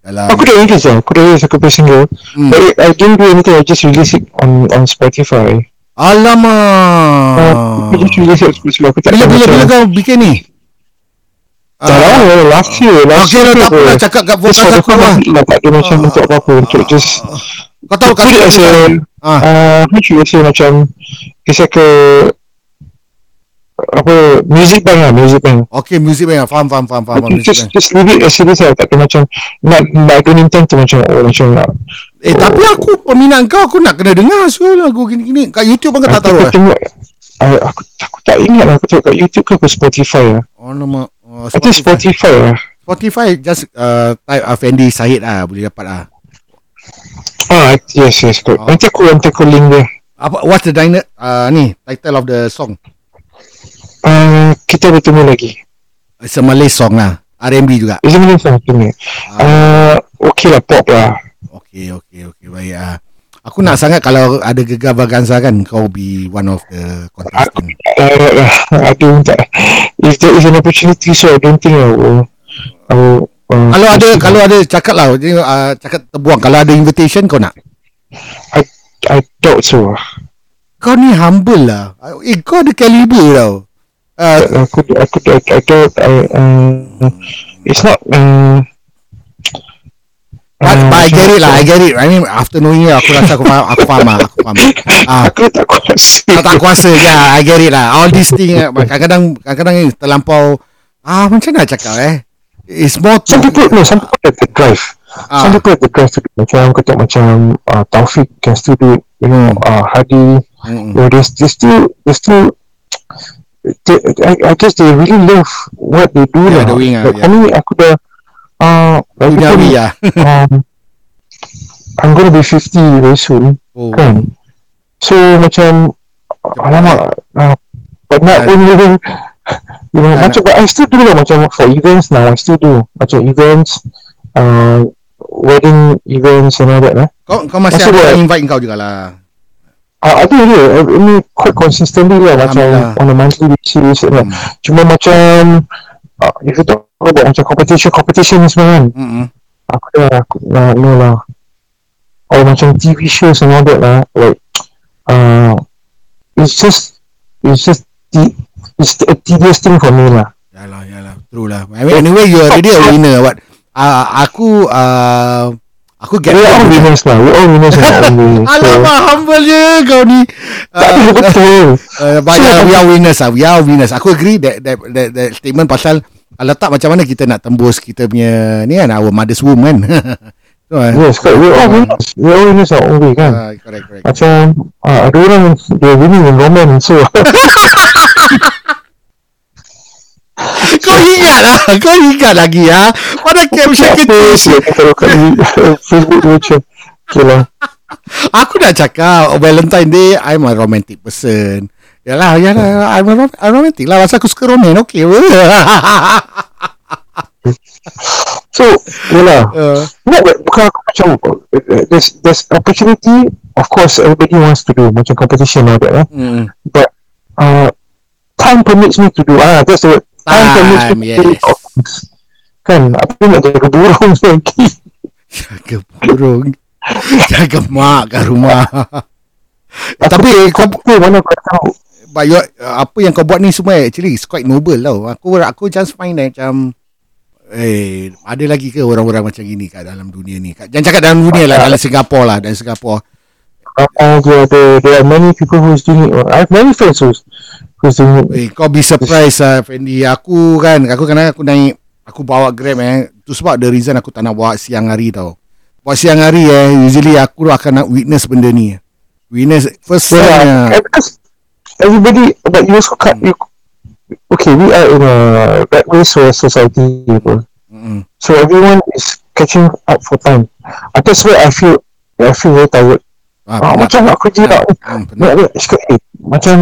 Dalam Aku dah release lah Aku dah release aku punya single. Hmm. But I didn't do anything. I just release it on on Spotify Alamak. Aku Aku tak Bila bila macam bila kau bikin ni? Tak tahu Last year Last Okay year lah tak apalah Cakap kat vokal aku lah lah Tak ada macam untuk apa-apa Untuk just Kau tahu kat Put it as a Ah. uh, say macam It's like a apa music bank lah music bank. Okay, music band. Faham, faham, faham, faham. Aku music just band. just leave it as it is lah. Tak kena macam nak nak don't intend to macam oh macam nak Eh, tapi aku peminat kau, aku nak kena dengar so lagu gini-gini. Kat YouTube pun kau tak aku, tahu aku lah. tengok ah, aku, aku tak ingat lah aku tengok kat YouTube ke apa Spotify lah Oh, nama. Oh, I think Spotify lah Spotify just uh, type Afendi Syed lah boleh dapat lah. ah yes yes correct. Oh. nanti aku hantar kau link dia Apa what's the diner uh, ni title of the song? ah kita bertemu lagi It's a Malay song lah. R&B juga. Is it Malay song ni ah okay lah pop lah Okay, okay, okay. Baik ah. Aku nak sangat kalau ada gegar Vaganza kan kau be one of the contestant. uh, I don't tak if there is an opportunity so I don't think I will I will uh, Kalau ada kalau ada cakap lah uh, cakap terbuang kalau ada invitation kau nak. I I doubt so lah Kau ni humble lah. Eh kau ada caliber tau. Uh, aku aku I, I don't I um, it's not um, but, uh, but I get it lah, I get it. I mean after knowing you aku rasa aku faham, aku faham lah, aku faham. Ah, aku tak kuasa tak, tak kuasa ya, I get it lah. All these thing eh, kadang-kadang kadang-kadang terlampau ah macam nak cakap eh. It's more to some people no some people have the drive Ah. some people have the drive to do macam kata macam uh, Taufik can still do it you know uh, Hadi Mm-mm. you know, they, they still they still they, I, I guess they really love what they do Yeah, lah. doing, ah, Like, yeah. for me aku dah uh, duniawi lah. um, I'm gonna be 50 very soon Oh. kan? So macam alamak uh, but not Ah. only you know Ah, macam but I still do lah macam for events now I still do. Macam events uh, wedding events and all that lah Kau kau masih ada invite kau jugalah. uh, ada dia ini quite consistently lah macam on a monthly basis and, Hmm. cuma macam uh, if you talk about macam competition competition ni semua kan Mm-mm. aku dah aku uh, no lah or macam TV shows and all that lah like uh, it's just it's just the it's a tedious thing for me lah Yalah, yalah. True lah. I mean, anyway, you already a winner. What? Uh, aku, uh, aku get we all winners lah we all winners so Alamak, humble je kau ni. tapi Uh, betul uh, but yeah, we are winners lah. We are winners. Aku agree that that that, that statement pasal uh, letak macam mana kita nak tembus kita punya ni kan our mother's womb kan. uh, yes correct we all winners we all winners our own way kan uh, correct, correct. macam uh, ada orang dia winning in romance so kau ingat lah. Kau ingat lagi ha. Pada caption kita. Facebook macam okay lah Aku nak cakap oh, Valentine Day I'm a romantic person Yalah Yalah I'm a, rom- I'm romantic lah Pasal aku suka roman Okay so yalah uh, bukan aku macam uh, there's there's opportunity. Of course, everybody wants to do macam competition all that, lah. mm, But uh, time permits me to do. Ah, that's the word. Time, do. yes. Kan, apa nak jaga burung lagi? Jaga burung Jaga mak kat rumah Tapi kau, Kau mana kau tahu? but you, Apa yang kau buat ni semua Actually it's quite noble tau Aku aku just find that macam Eh, ada lagi ke orang-orang macam gini kat dalam dunia ni? Kat- Jangan cakap dalam dunia lah, dalam Singapura lah, dalam Singapura. Uh, there, there, there are many people who's doing it. I have many friends who's, who's doing it. Eh, kau be surprised lah Fendi Aku kan Aku kadang aku naik Aku bawa grab eh Tu sebab the reason aku tak nak bawa siang hari tau Bawa siang hari eh Usually aku akan nak witness benda ni Witness First time Yeah, yeah. and because everybody, but you also can't. You, okay, we are in a rat race society. Bro. Mm-mm. So everyone is catching up for time. Uh, that's where I feel I feel very tired. Ah, Ah, macam nak kerja Hmm, nak penat. nak cakap eh, macam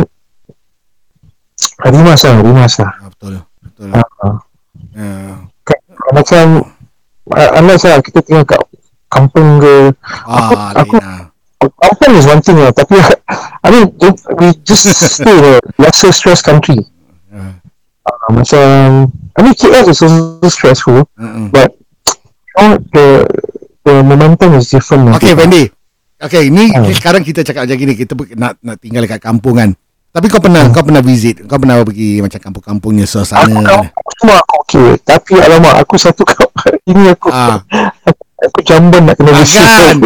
rimas lah, rimas lah. Ah, Betul Betul Ah, ah. uh, Macam uh, unless lah kita tinggal kat kampung ke Ah aku- lain lah kampung is one thing lah tapi I mean we just stay in a lesser stress country Ah, uh, macam I mean KL is also stressful mm-mm. but you know, the the momentum is different lah. Okay Fendi Okay ni Ah. sekarang kita cakap macam gini Kita nak nak tinggal dekat kampung kan Tapi kau pernah Kau pernah visit Kau pernah pergi Macam kampung-kampungnya aku, Suasana aku semua aku okay tapi alamak aku satu kau ini aku Ah. aku jamban nak kena visit kan?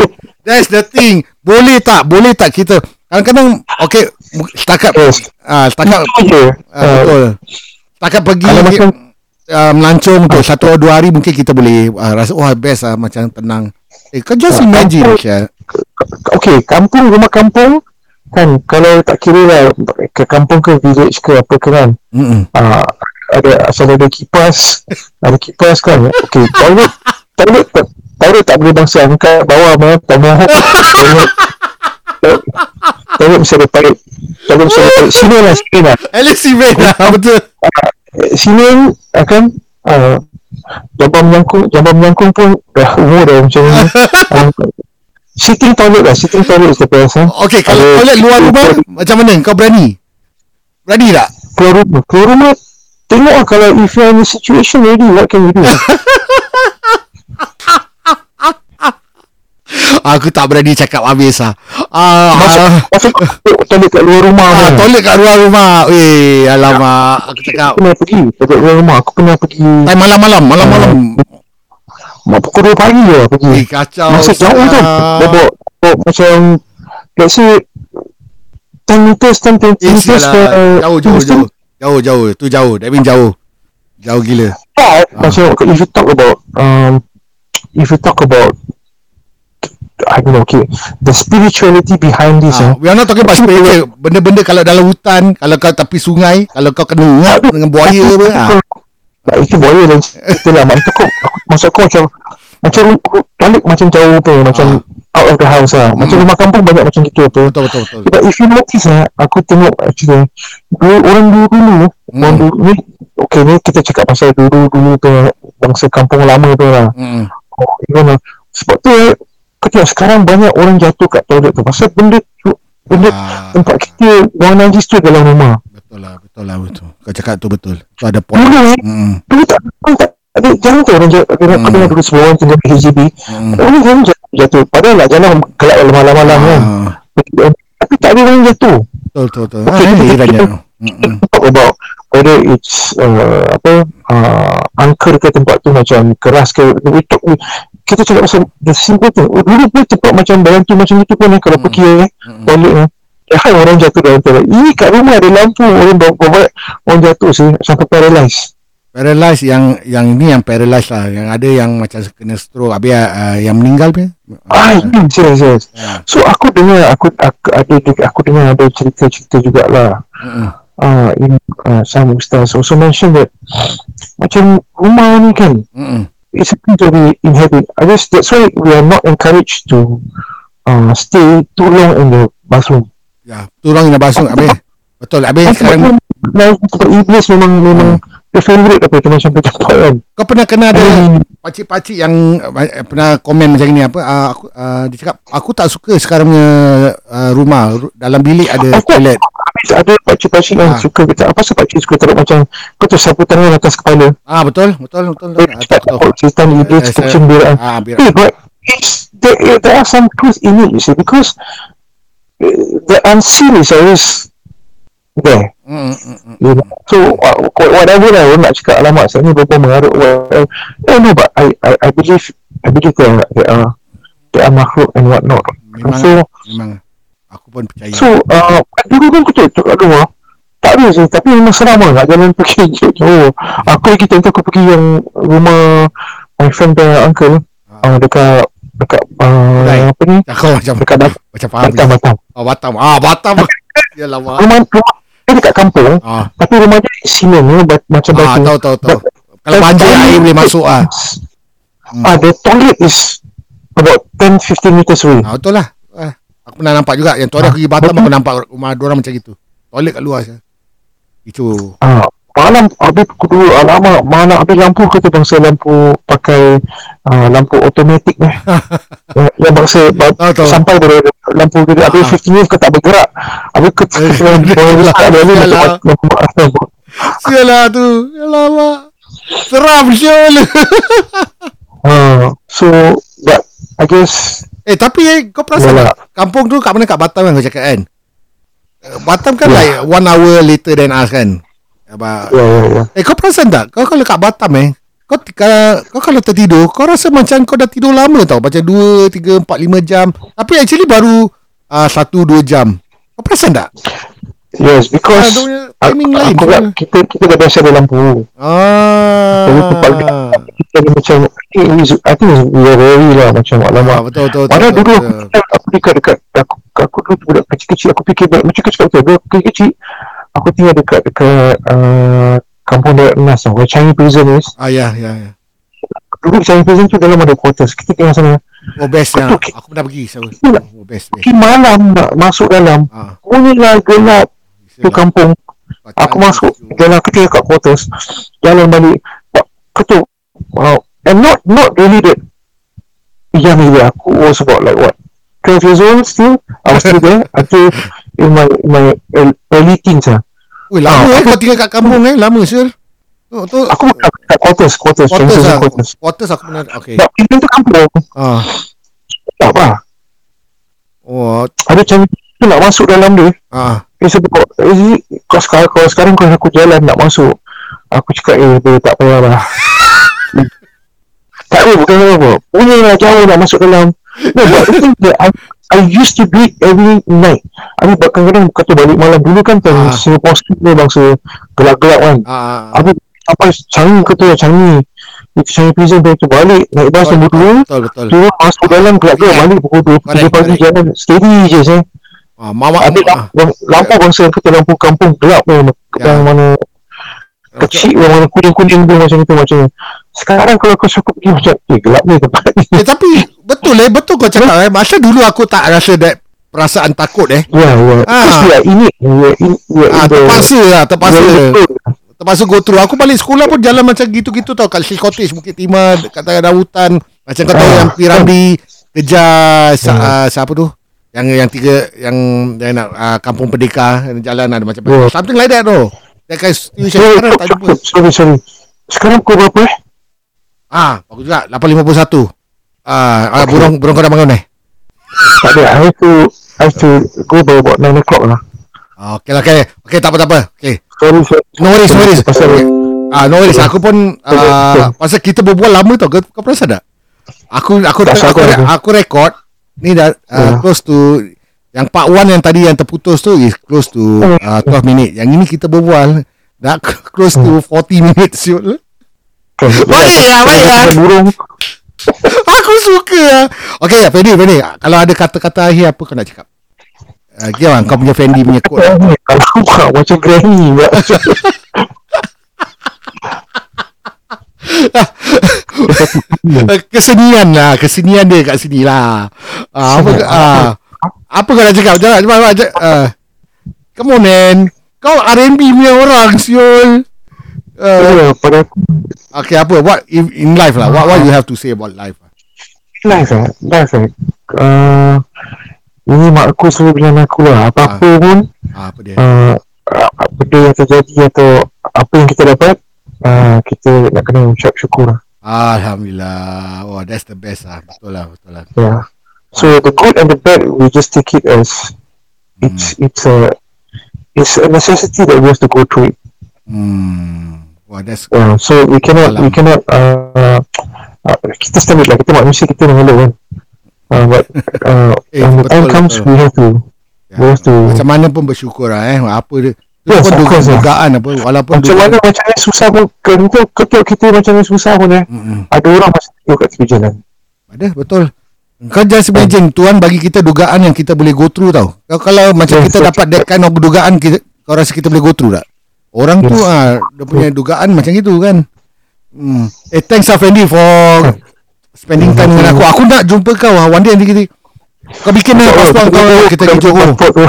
That's the thing. Boleh tak? Boleh tak kita Kadang-kadang Okay mu- Setakat Yes. ah, Setakat je. ah, Uh, Betul Setakat pergi Kalau macam uh, Melancong untuk Satu atau dua hari Mungkin kita boleh uh, Rasa wah best lah Macam tenang Eh kau just Ah, imagine kampung- Syah okay, kampung rumah kampung kan kalau tak kira lah ke kampung ke village ke apa ke kan. Mm-mm. uh, ada asal ada kipas ada kipas kan. Okay toilet toilet tak toilet tak boleh bangsa angkat bawah mana tak mahu toilet toilet mesti ada tarik toilet mesti ada tarik sini lah sini lah. At least imagine lah Betul. Eh, sini akan uh, jamban menyangkung jamban menyangkung pun dah umur dah macam ni sitting toilet lah sitting toilet best eh. Okay kalau Ada- toilet luar rumah Macam mana? Kau berani? Berani tak? Keluar rumah. Keluar rumah tengok lah kalau if you're in the situation already what can you do? Aku tak berani cakap habis lah. Ah, masuk ah, masuk toilet kat luar rumah ah, mana Toilet kat luar rumah. Eh alamak Aku cakap. Aku pernah pergi toilet luar rumah. Aku pernah pergi Time malam-malam Malam-malam mak pukul 2 pagi lah pergi. Eh kacau masa jauh tu Ah. bawa, bawa macam let's say 10 meters 10 20 Eh meters sialah uh, Jauh jauh jauh. Jauh jauh. Tu jauh. That mean jauh. Jauh gila. But macam if you talk about um, if you talk about I don't know, okay, the spirituality behind this, Ah, ah, we are not talking about spiritual. Benda-benda kalau dalam hutan, kalau kau tepi sungai, kalau kau kena ngap dengan buaya apa. Ah. Nah, itu buaya dan cerita lah. Maksud aku, aku, maksud aku macam macam balik macam jauh apa, macam out of the house lah. Macam Hmm. rumah kampung banyak macam gitu apa. Betul betul betul. But if you notice lah, aku tengok actually dulu orang dulu dulu, Hmm. orang dulu ni, okay ni kita cakap pasal dulu dulu tu bangsa kampung lama tu lah. Hmm. Oh, gimana? Sebab tu eh, kau tengok sekarang banyak orang jatuh kat toilet tu. Pasal benda tu, benda Ah, tempat kita buang najis tu dalam rumah. Betul lah, betul lah betul. Kau cakap tu betul. Tu ada point. Eh, Hmm. ada jangan tu orang jatuh. Ada Hmm. hmm. dulu semua orang tinggal di. Hmm. Orang jangan jatuh, jatuh. Padahal lah jalan gelap malam-malam kan. Ah, Tapi tak ada orang jatuh. betul betul betul. Okay, Ah, kita- ini kita- Hmm. talk about whether it's uh, apa uh, angker ke tempat tu macam keras ke we talk, we, kita cakap pasal the simple thing dulu pun tempat macam dalam tu macam itu pun kalau Hmm. pergi eh, Hmm. toilet eh Jangan orang jatuh dalam toilet Ini kat rumah ada lampu Orang bawa bawa Orang jatuh sih Sampai paralyze Paralyze yang yang ni yang paralyze lah. Yang ada yang macam kena stroke. Habis uh, yang meninggal pun. Ah, ini serius serius Ya. So aku dengar Aku aku ada Aku dengar ada cerita-cerita jugalah Hmm. Ah, in uh, some ustaz also mention that macam rumah ni kan Hmm. it's something to be inhabit. I guess that's why we are not encouraged to uh, stay too long in the bathroom. Ya, tu orang yang basuh habis. Betul. Habis sekarang tempat iblis memang memang the favourite apa tu macam tempat kan. kau pernah kena ada Hmm. Pakcik-pakcik yang uh, pernah komen macam ni apa uh, aku uh, dia cakap aku tak suka sekarang punya uh, rumah ru- dalam bilik ada Aku toilet. habis ada pakcik-pakcik yang Ah. suka kita apa sebab pakcik suka taruh macam kau tu sapu tangan atas kepala. Ah betul betul betul. betul. Cakap tahu. oh, setan iblis Eh, saya- kucing berak. Ah biar. Yeah, but it's there, there are some truth in it, you see, because the unseen is always there. Mm, mm, mm. You know? So uh, whatever lah orang nak cakap alamak saya ni berapa mengarut whatever. No, no, but I I, I believe I believe there, there are there are makhluk and what not. Memang So memang aku pun percaya. so uh, dulu kan kita tu kat rumah tak ada sih tapi memang seram lah nak jalan pergi jauh. Aku lagi tentu aku pergi yang rumah my friend punya uncle uh, dekat dekat uh. Apa ni Kau macam dekat Bat- macam faham. Batam Batam. Oh Batam. Ah Batam. Yalah mak. Rumah rumah dia dekat kampung Ah, tapi rumah dia simen ni macam ah batu. tahu tahu tahu. But- Kalau banjir air boleh masuk ah. Ah, the toilet is about 10-15 meters away. Ah betul lah. Ah, aku pernah nampak juga yang tu hari aku pergi Batam aku nampak rumah dua orang macam gitu. Toilet kat luar saja. Itu. Ah, malam habis pukul dulu alamak mana habis lampu kata bangsa lampu pakai ah, lampu automatik ni. yang, yang bangsa ba- sampai pada lampu dia habis Ah. 15 minit kau tak bergerak. Habis ke Eh, Yalah. Sialah tu. Yalah mak. Seram sial. Ah, so but I guess eh tapi eh, kau perasan Yalah. Kampung tu kat mana kat Batam kan kau cakap kan? Eh, Batam kan Ya. like one hour later than us kan? Apa? ya ya ya. Eh kau perasan tak? Kau kalau kat Batam eh kau, kalau, kau kalau tertidur Kau rasa macam kau dah tidur lama tau Macam 2, 3, 4, 5 jam Tapi actually baru uh, 1, 2 jam Kau perasan tak? Yes, Ah, because punya aku, timing lain. aku dah, kita kita dah biasa ada lampu. Jadi tempat Ah. Kita ni macam I think it's- I think it's very lah macam Ah, alamak. betul betul betul, dulu betul. aku dekat dekat aku aku dulu budak kecil-kecil aku fikir baik macam kecil. Dulu aku kecil aku tinggal dekat dekat uh, kampung Darat Nas tau. Where Changi Prison is. Ah ya ya ya. Dulu Changi Prison tu dalam ada quarters. Kita tinggal sana. Oh best ya. Betul. Aku pernah pergi sama. Oh best best. Malam nak masuk dalam. Ah. Bunyilah gelap tu kampung. Aku masuk dalam aku tinggal kat quarters. Jalan balik. Ketuk. Wow. And not not really that young either. Aku was about like what? 12 years old still. I was still there until in my in my ear- early teens lah. Weh lama Ah, eh kau tinggal kat kampung eh. Lama sure. Tu tu Aku kat quarters, quarters, quarters lah. quarters. Quarters aku pernah. Okay. Tak pintu kampung. Ah. Tak apa. Oh Ada macam tu nak masuk dalam dia. ah. Eh sebab eh, kau sekarang, kalau sekarang kalau aku jalan nak masuk Aku cakap eh dia tak payah lah Tak ada bukan apa Punya lah jauh nak masuk dalam No but the thing that I, I used to do it every night I mean kadang-kadang kata balik malam Dulu kan time Ah. Singapore Street ni bangsa gelap-gelap kan Ah. Aku sampai Changi kata Changi Itu Changi Prison tu balik Naik bas nombor dua Betul betul. Turun masuk dalam gelap-gelap balik pukul 2 Correct, pagi jalan steady je saya Ah mama Habis ah. lampu, lampu bangsa yang kata lampu kampung gelap ni Ya. Yang mana kecil yang mana kuning-kuning tu macam itu macam ni. Sekarang kalau kau cukup pergi macam eh gelap ni tempat ni. Eh, tapi betul eh betul kau cakap eh. Masa dulu aku tak rasa that perasaan takut eh. Ya, ya. Ah. Dia ini, ya, ini, ya, Ah, terpaksa lah, terpaksa. Terpaksa go through. Aku balik sekolah pun jalan macam gitu-gitu tau. Kat Hill Cottage, Bukit Timah, dekat tengah hutan. Macam kau tahu Ah. yang Piramli kejar sa, Hmm. uh, siapa tu? Yang yang tiga yang yang nak uh, kampung Perdeka jalan ada macam Yeah. something like that tu. That kind of situation Oh, sekarang tak jumpa. sorry, sorry. Sekarang pukul berapa eh? Ah, bagus juga 851. Ah, ah burung burung kau dah bangun eh? Tak ada. I have to, I have to go by about 9 o'clock lah. Ah, okey lah, okey. Okey, tak apa tak apa. Okey. Sorry, sorry. No worries, no worries. Pasal Ah, no worries. Aku pun uh, pasal kita berbual lama tau. Kau, kau perasan tak? Aku aku Tak aku, aku, aku. aku record ni dah uh, Ya. close to yang part 1 yang tadi yang terputus tu is close to uh, 12 minit. Yang ini kita berbual dah close to 40 minutes. siul. Baik lah, baik lah. Burung. Aku suka lah. Okay, Fendi, Fendi. Kalau ada kata-kata akhir apa kau nak cakap? Uh, Gimana kau punya Fendi punya quote? Kalau bukan macam granny. Eh, kesenian lah kesenian dia kat sini lah uh, apa uh, apa kau nak cakap jangan cak- uh, come on man kau R&B punya orang siul uh, pada aku okay apa what in, in life lah? What what you have to say about life? Life eh Life eh uh, Ini mak aku selalu bilang aku lah. Apa-apa pun ah, apa dia? uh, Benda yang terjadi Atau Apa yang kita dapat uh, Kita nak kena ucap syukur lah. Alhamdulillah. Oh that's the best lah. Betul lah betul lah. Yeah So the good and the bad We just take it as It's It's a It's a necessity that we have to go through it. Hmm wah that's uh, So we cannot We Alam. cannot uh, uh, Kita standard lah Kita manusia kita mengeluh kan uh, But uh, Eh, When the time betul, comes betul. We have to ya. We have to macam mana pun bersyukur lah eh apa dia Yes, Walaupun of duga, course lah. dugaan apa walaupun Macam dugaan- mana macam ni susah pun Ketika ketika kita macam ni susah pun eh Mm-mm. Ada orang masih tengok kat tepi jalan Ada betul. Kau just imagine Tuhan bagi kita dugaan yang kita boleh go through tau. Kau kalau macam Yes, kita yes. dapat that kind of dugaan kita kau rasa kita boleh go through tak? Orang tu Yes. ah dia punya dugaan macam itu kan. Hmm. Eh thanks Afendi for spending time dengan aku. Aku nak jumpa kau ah one day nanti kita kau bikin lah pasport kau kita pergi Johor. Pasport tu.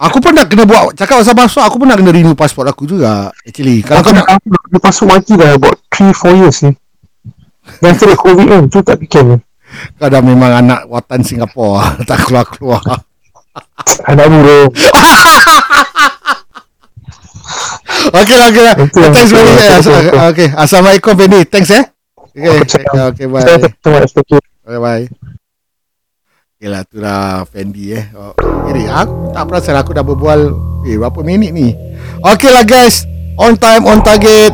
Aku pun nak kena buat cakap pasal pasport aku pun nak kena renew pasport aku juga actually. Kalau Aku kau nak aku tu mati dah about 3-4 years ni Dan the COVID kan Tu tak fikir ni kau dah memang anak watan Singapura tak keluar-keluar. Anak burung okay lah, okay lah. Okay, Thanks very much. Okay, Assalamualaikum, Benny. Thanks eh. Okay, okay, okay bye. Bye, bye. Okay lah, tu lah Fendi eh. Oh, kiri, aku tak perasan lah aku dah berbual eh, berapa minit ni. Okay lah guys, on time, on target.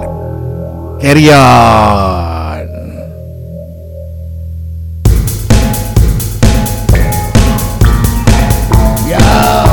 Carry on. Yeah.